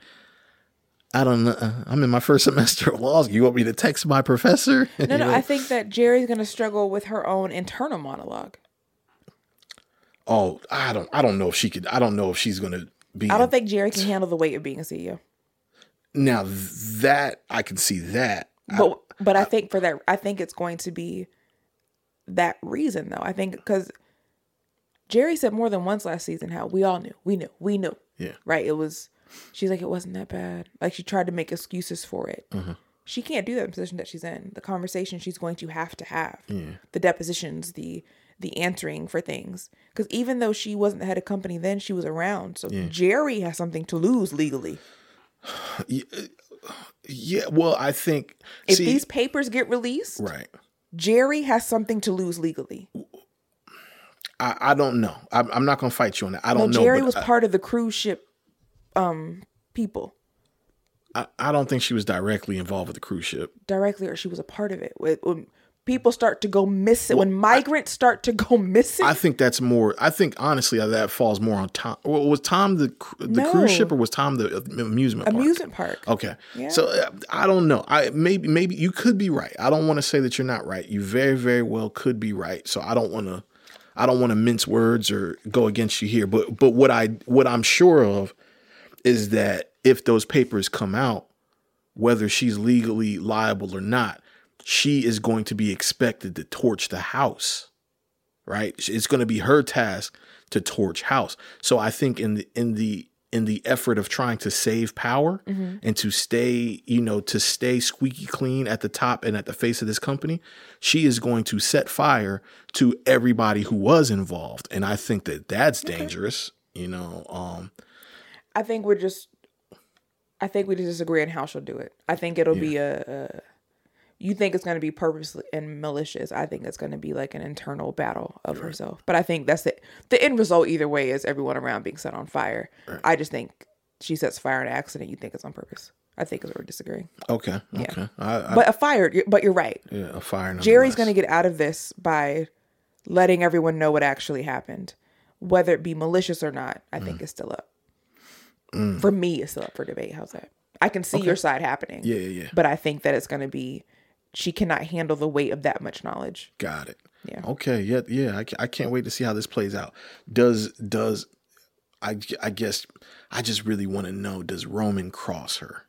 I don't know. uh, I'm in my first semester of law. school. You want me to text my professor? No, no, I think that Gerri's gonna struggle with her own internal monologue. oh, I don't. I don't know if she could. I don't know if she's gonna be. I don't think Gerri can handle the weight of being a CEO. Now that I can see that. But but I think for that, I think it's going to be that reason though. I think because Gerri said more than once last season how we all knew, we knew, we knew. Yeah. Right. It was. She's like it wasn't that bad. Like she tried to make excuses for it. Mm-hmm. She can't do that in the position that she's in. The conversation she's going to have to have. The depositions, the the answering for things. Because even though she wasn't the head of company then, she was around. So Gerri has something to lose legally. Uh, Yeah, well, I think If see, these papers get released, right. Gerri has something to lose legally. I, I don't know. I'm, I'm not gonna fight you on that. I don't know. Gerri was I, part of the cruise ship um people I, I don't think she was directly involved with the cruise ship. directly or she was a part of it. When, when people start to go missing, when migrants start to go missing, I think that's more. I think honestly that falls more on Tom. Well, was Tom the the No. cruise ship or was Tom the amusement park? amusement park. Okay. Yeah. So uh, I don't know. I maybe maybe you could be right. I don't want to say that you're not right. You very very well could be right. So I don't want to I don't want to mince words or go against you here. But but what I what I'm sure of is that if those papers come out, whether she's legally liable or not, she is going to be expected to torch the house. Right? It's going to be her task to torch house. So I think in the in the in the effort of trying to save power and to stay, you know, to stay squeaky clean at the top and at the face of this company, she is going to set fire to everybody who was involved. And I think that that's dangerous, you know. Um I think we're just, I think we disagree on how she'll do it. I think it'll be a, a, you think it's going to be purposely and malicious. I think it's going to be like an internal battle of herself. But I think that's the the end result either way is everyone around being set on fire. I just think she sets fire in an accident. You think it's on purpose. I think is we're disagreeing. okay, okay. I, I, But a fire, but you're right. yeah, a fire. Gerri's going to get out of this by letting everyone know what actually happened. Whether it be malicious or not, I Mm. think is still up. For me, it's still up for debate. How's that? I can see your side happening. Yeah, yeah, yeah. But I think that it's going to be, she cannot handle the weight of that much knowledge. Got it. Yeah. Okay. Yeah. Yeah. I, I can't wait to see how this plays out. Does does I I guess I just really want to know does Roman cross her?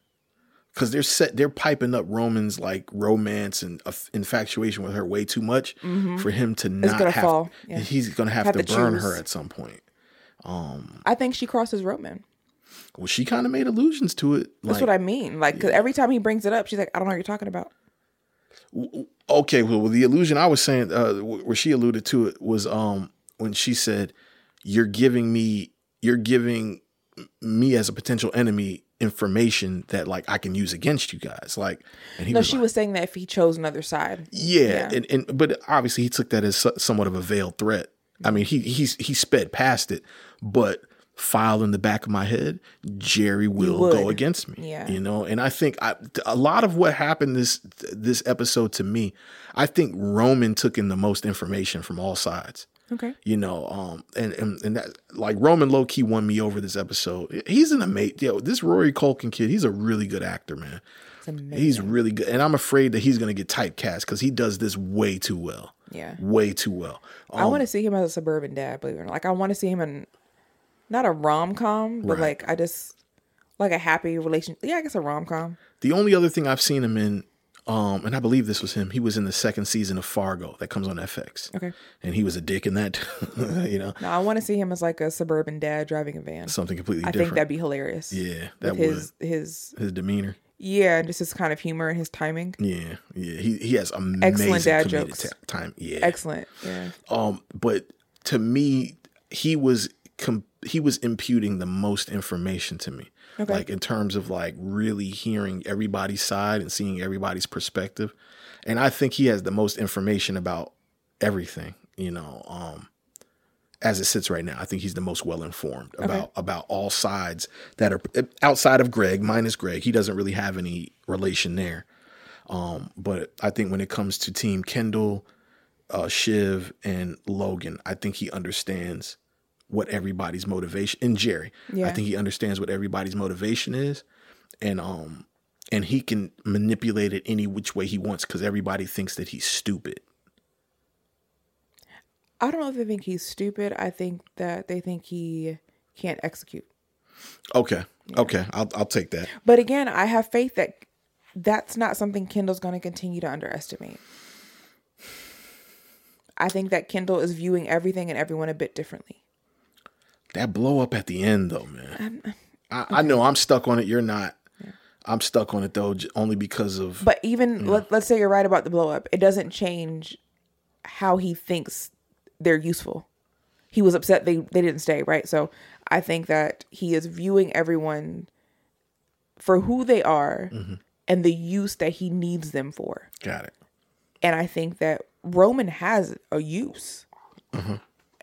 Because they're set they're piping up Roman's like romance and aff- infatuation with her way too much for him to not Mm-hmm. gonna have. fall, yeah. He's gonna have, Have to, to burn choose. her at some point. Um, I think she crosses Roman. Well, she kind of made allusions to it. That's what I mean. Like, because every time he brings it up, she's like, I don't know what you're talking about. Okay well, the illusion i was saying uh where she alluded to it was um when she said you're giving me you're giving me as a potential enemy information that like i can use against you guys like and he No, was she like, was saying that if he chose another side. yeah, And, and but obviously he took that as somewhat of a veiled threat. I mean he he's he sped past it but file in the back of my head gerri will go against me Yeah. you know and i think I, a lot of what happened this this episode to me i think roman took in the most information from all sides Okay. you know um and and, and that like roman low-key won me over this episode he's an amazing yo this rory Culkin kid he's a really good actor man he's really good and i'm afraid that he's gonna get typecast because he does this way too well Yeah. way too well I Um, want to see him as a suburban dad, believe it or not. Like, I want to see him in not a rom com, but Right. like, I just like a happy relation. Yeah, I guess a rom com. the only other thing i've seen him in Um, and I believe this was him. He was in the second season of Fargo that comes on FX. Okay. And he was a dick in that, you know, Now I want to see him as like a suburban dad driving a van. something completely I different. think that'd be hilarious. yeah, that would his his his demeanor. yeah, and just his kind of humor and his timing. Yeah, yeah. He he has amazing Excellent dad jokes. ta- time. Yeah, Excellent. Yeah. Um, but to me, he was com- he was imputing the most information to me. Okay. Like in terms of like really hearing everybody's side and seeing everybody's perspective. And I think he has the most information about everything, you know, um as it sits right now. I think he's the most well informed about about all sides that are outside of Greg, minus Greg. He doesn't really have any relation there. Um, but I think when it comes to Team Kendall, uh, Shiv and Logan, I think he understands what everybody's motivation and Gerri. I think he understands what everybody's motivation is, and um, and he can manipulate it any which way he wants because everybody thinks that he's stupid. I don't know if they think he's stupid. I think that they think he can't execute. Okay, okay, I'll I'll take that. But again, I have faith that that's not something Kendall's going to continue to underestimate. I think that Kendall is viewing everything and everyone a bit differently. That blow up at the end though, man. I, I know I'm stuck on it. You're not. I'm stuck on it though, only because of But even let, let's say you're right about the blow up, it doesn't change how he thinks they're useful. He was upset they they didn't stay, right? So I think that he is viewing everyone for who they are mm-hmm. and the use that he needs them for. got it. And I think that Roman has a use. Mm-hmm.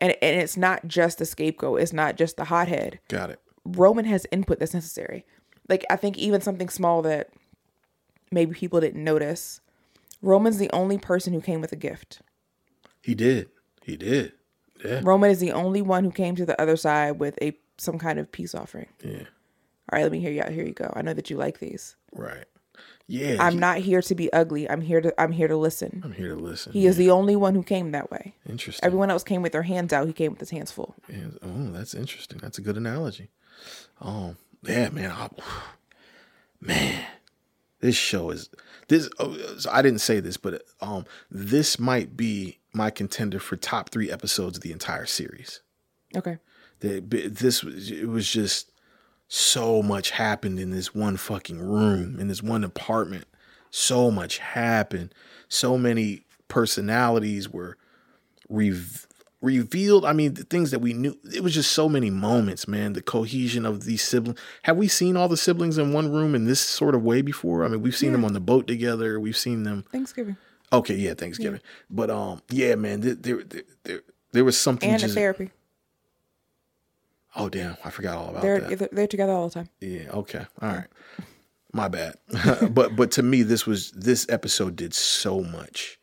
And and it's not just the scapegoat, it's not just the hothead. Got it. Roman has input that's necessary. Like I think even something small that maybe people didn't notice. Roman's the only person who came with a gift. He did. He did. Yeah. Roman is the only one who came to the other side with a some kind of peace offering. Yeah. All right, let me hear you out. Here you go. I know that you like these. Right. Yeah. I'm not here to be ugly. I'm here to I'm here to listen. I'm here to listen. He is the only one who came that way. Interesting. Everyone else came with their hands out. He came with his hands full. Yeah, Oh, that's interesting. That's a good analogy. Oh, yeah, man. I, man, this show is this. Oh, so I didn't say this, but um, this might be my contender for top three episodes of the entire series. Okay. The- This was it was just so much happened in this one fucking room in this one apartment. So much happened. So many personalities were rev- revealed. I mean, the things that we knew. It was just so many moments, man. The cohesion of these siblings. Have we seen all the siblings in one room in this sort of way before? I mean, we've seen them on the boat together. We've seen them. Thanksgiving. Okay, yeah, Thanksgiving. But um, yeah, man, there there there, there, was something And just. a therapy. Oh damn, I forgot all about They're that. they're together all the time. Yeah. Okay. All right. My bad. but but to me, this was this episode did so much.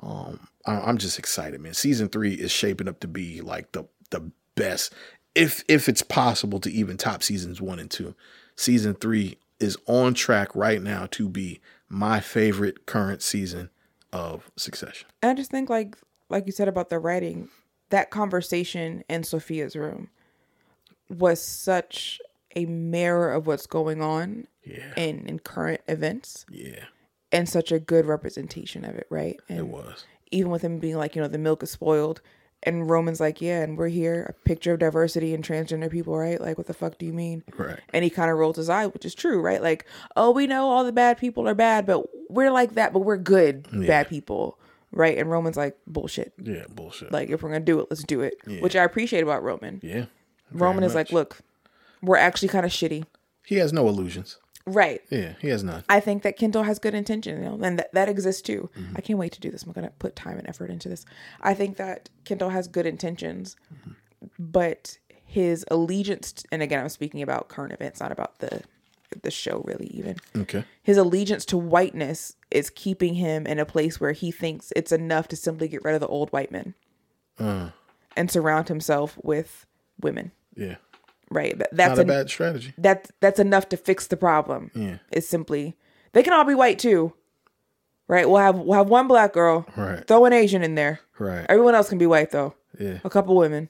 Um, I, I'm just excited, man. Season three is shaping up to be like the the best, if if it's possible to even top seasons one and two. Season three is on track right now to be my favorite current season of Succession. And I just think like like you said about the writing, that conversation in Sophia's room was such a mirror of what's going on Yeah. in, in current events Yeah, and such a good representation of it, right? And it was. even with him being like, you know, the milk is spoiled. And Roman's like, yeah, and we're here, a picture of diversity and transgender people, right? Like, what the fuck do you mean? Right. And he kind of rolls his eye, which is true, right? Like, oh, we know all the bad people are bad, but we're like that, but we're good bad people, right? And Roman's like, bullshit. Yeah, bullshit. Like, if we're gonna do it, let's do it. Which I appreciate about Roman. yeah. Roman is like, look, we're actually kind of shitty, He has no illusions. right? Yeah, he has none. I think that Kendall has good intention, you know, and that, that exists too. Mm-hmm. I can't wait to do this. I'm gonna put time and effort into this. I think that Kendall has good intentions, Mm-hmm. but his allegiance, t- and again, I'm speaking about current events, not about the the show really even. Okay. His allegiance to whiteness is keeping him in a place where he thinks it's enough to simply get rid of the old white men Uh. and surround himself with women. Yeah. Right. That, that's Not a bad strategy. that that's enough to fix the problem. Yeah. It's simply they can all be white too. Right? We'll have we'll have one black girl. Right. Throw an Asian in there. Right. Everyone else can be white though. Yeah. A couple women.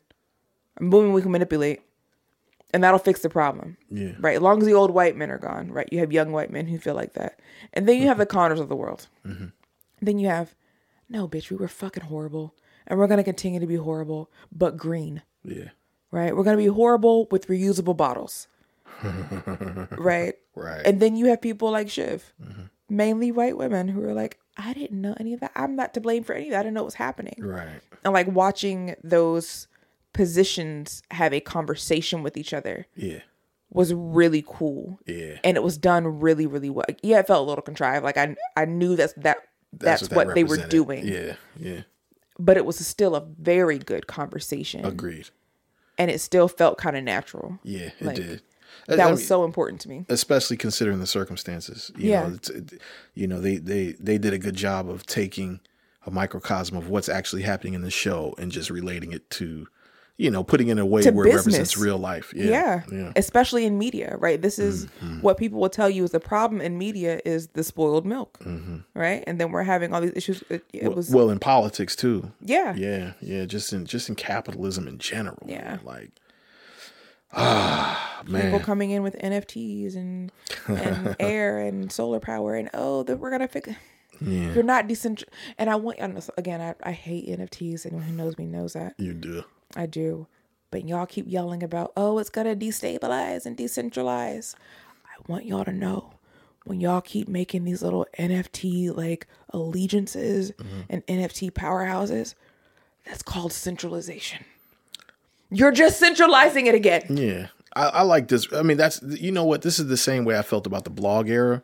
And boom, we can manipulate. and that'll fix the problem. Yeah. Right. As long as the old white men are gone, right? You have young white men who feel like that. And then you have the mm-hmm. Connors of the world. Mm-hmm. Then you have, no, bitch, we were fucking horrible. And we're going to continue to be horrible, but green, Yeah. Right? We're going to be horrible with reusable bottles. right. Right. And then you have people like Shiv, mainly white women, who are like, I didn't know any of that. I'm not to blame for any of that. I didn't know what was happening Right. and like watching those positions have a conversation with each other Yeah. was really cool. Yeah. And it was done really, really well. Yeah, it felt a little contrived. Like I I knew that's that that's, that what, they were doing. Yeah. Yeah. But it was still a very good conversation. Agreed. And it still felt kind of natural. Yeah, it Like, did. That I was mean, so important to me. especially considering the circumstances. You Yeah. know, it's, it, you know, they they they did a good job of taking a microcosm of what's actually happening in the show and just relating it to, you know, putting in a way where it represents real life. Yeah. Yeah, yeah, Mm-hmm. Especially in media, right? This is what people will tell you is the problem in media is the spoiled milk, right? And then we're having all these issues. It, it well, was, well, in politics too. yeah. Yeah, yeah, just in just in capitalism in general. Yeah. man, like ah people coming in with NFTs and and air and solar power and oh that we're gonna fix. yeah, You're not decent, and I want again. I, I hate NFTs. Anyone who knows me knows that you do. I do. But y'all keep yelling about oh it's gonna destabilize and decentralize. I want y'all to know when y'all keep making these little NFT like allegiances mm-hmm. and NFT powerhouses, that's called centralization. You're just centralizing it again. Yeah, I, I like this. I mean, that's you know what this is the same way I felt about the blog era.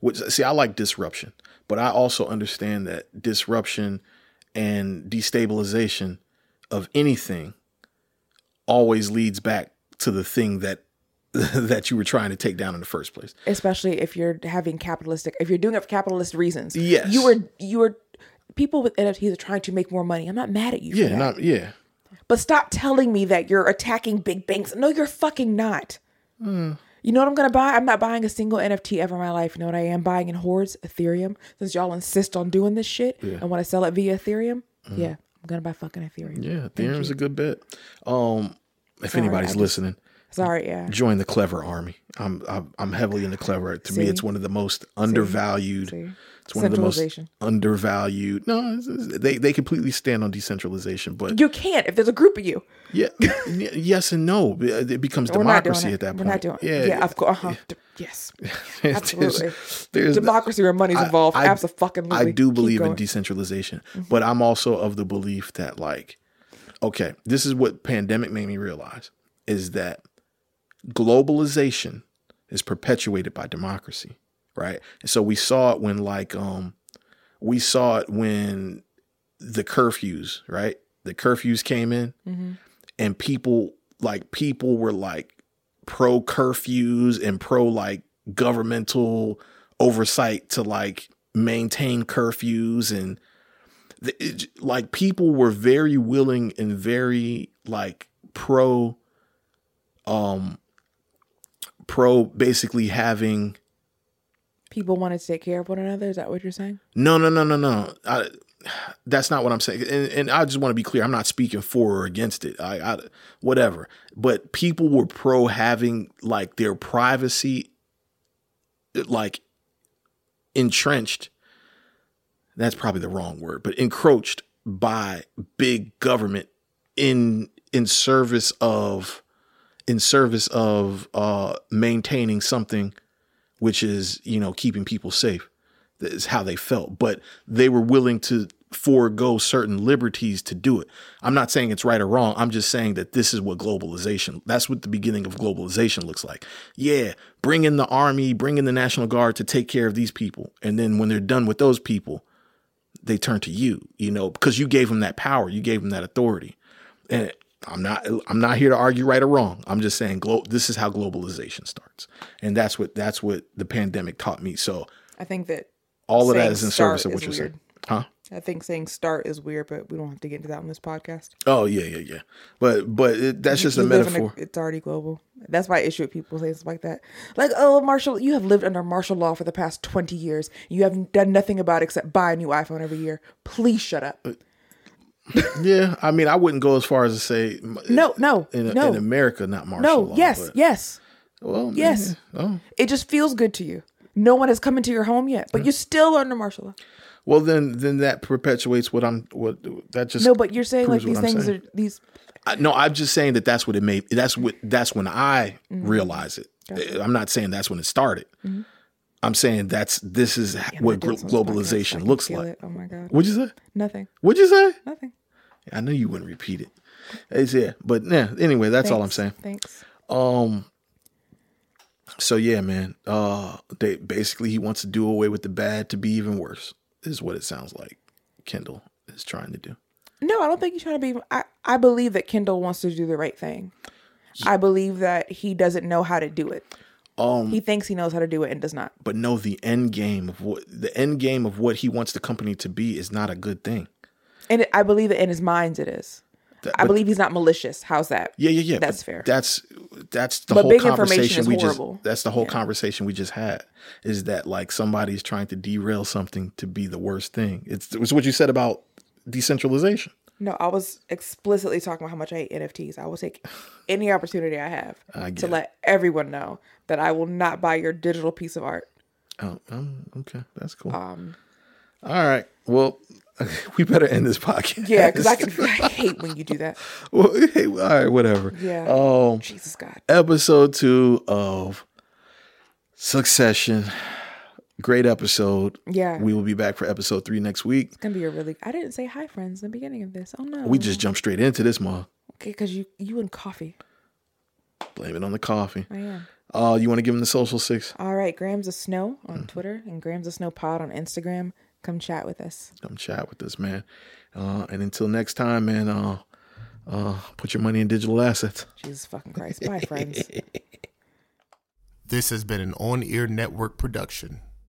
Which see, I like disruption, but I also understand that disruption and destabilization of anything always leads back to the thing that that you were trying to take down in the first place. especially if you're having capitalistic if you're doing it for capitalist reasons. Yes. you were you were people with nfts are trying to make more money. I'm not mad at you Yeah, for that. not yeah. but stop telling me that you're attacking big banks. No you're fucking not. Hmm. you know what i'm gonna buy? I'm not buying a single nft ever in my life. You know what i am buying in hordes ethereum. Since y'all insist on doing this shit and want to sell it via ethereum? Yeah i'm gonna buy fucking ethereum. Yeah, Ethereum's a good bet. Um, if Sorry, anybody's just- listening, sorry yeah join the clever army. I'm I'm, I'm heavily into clever. To me, it's one of the most undervalued. See? It's one of the most undervalued. No, they they completely stand on decentralization, but you can't if there's a group of you yeah, yes and no. It becomes we're democracy it. at that we're point. not doing yeah, yeah, of course uh-huh. D- yes absolutely there's- democracy where money's involved I, absolutely I do believe in going. Mm-hmm. decentralization, but I'm also of the belief that like, okay, this is what pandemic made me realize is that globalization is perpetuated by democracy, right? And so we saw it when like um we saw it when the curfews, right? The curfews came in and people like people were like pro curfews and pro like governmental oversight to like maintain curfews and the, it, like people were very willing and very like pro um pro basically having people wanted to take care of one another? Is that what you're saying? No no no no no. I, that's not what i'm saying. And, and i just want to be clear i'm not speaking for or against it. I, I whatever. But people were pro having like their privacy like entrenched. That's probably the wrong word but encroached by big government in in service of in service of uh maintaining something which is you know keeping people safe is how they felt. But they were willing to forego certain liberties to do it. I'm not saying it's right or wrong. I'm just saying that this is what globalization that's what the beginning of globalization looks like. Yeah bring in the army bring in the national guard to take care of these people. And then when they're done with those people they turn to you you know because you gave them that power. You gave them that authority. And I'm not I'm not here to argue right or wrong. I'm just saying glo- this is how globalization starts. And that's what that's what the pandemic taught me. So i think that all of that is in service of what you're weird. saying. Huh? i think saying start is weird but we don't have to get into that on this podcast Oh yeah, yeah, yeah. But but it, that's just a You live in metaphor. it's already global that's why i issue with people saying stuff like that like oh martial you have lived under martial law for the past 20 years you haven't done nothing about it except buy a new iphone every year please shut up Yeah, I mean, I wouldn't go as far as to say No, no, in, no. in America, not martial no, law. yes, but- yes. Well, Yes. Oh. It just feels good to you. No one has come into your home yet, but you're still under martial law. Well, then, then that perpetuates what I'm. What that just No, but you're saying like these things saying. are these. I, no, I'm just saying that that's what it made. That's what. That's when I Mm-hmm. realize it. I'm not saying that's when it started. I'm saying that's this is what glo- globalization looks like. Oh my god. What'd you say? Nothing. What'd you say? Nothing. I knew you wouldn't repeat it. It's, yeah, but yeah. Anyway, that's all I'm saying. Thanks. Um. So yeah, man. Uh, they basically he wants to do away with the bad to be even worse. Is what it sounds like. Kendall is trying to do. No, I don't think he's trying to be. I, I believe that Kendall wants to do the right thing. I believe that he doesn't know how to do it. Um, He thinks he knows how to do it and does not. but no, the end game of what the end game of what he wants the company to be is not a good thing. And it, I believe that in his mind it is. That- I believe he's not malicious. How's that? Yeah, yeah, yeah. That's fair. That's that's the But whole conversation we horrible. just. That's the whole Yeah. conversation we just had. Is that like somebody's trying to derail something to be the worst thing? It's it's what you said about decentralization. No, I was explicitly talking about how much I hate NFTs. I will take any opportunity I have I to it. let everyone know that I will not buy your digital piece of art. Oh, um, okay, that's cool. Um, All right, well, we better end this podcast. yeah, because I can I hate when you do that. well, hey, all right, whatever. Yeah. Um, Jesus God. episode two of Succession. Great episode. Yeah. We will be back for episode three next week. It's gonna be a really. I didn't say hi, friends, in the beginning of this. Oh no. We just jumped straight into this, ma. okay because you you and coffee. Blame it on the coffee. I am. Uh, you want to give them the social six? All right, Grams of Snow on Mm-hmm. Twitter and Grams of Snow Pod on Instagram. Come chat with us. Come chat with us, man. Uh, and until next time, man. Uh, uh, put your money in digital assets. Jesus fucking Christ. Bye, friends. This has been an on air network production.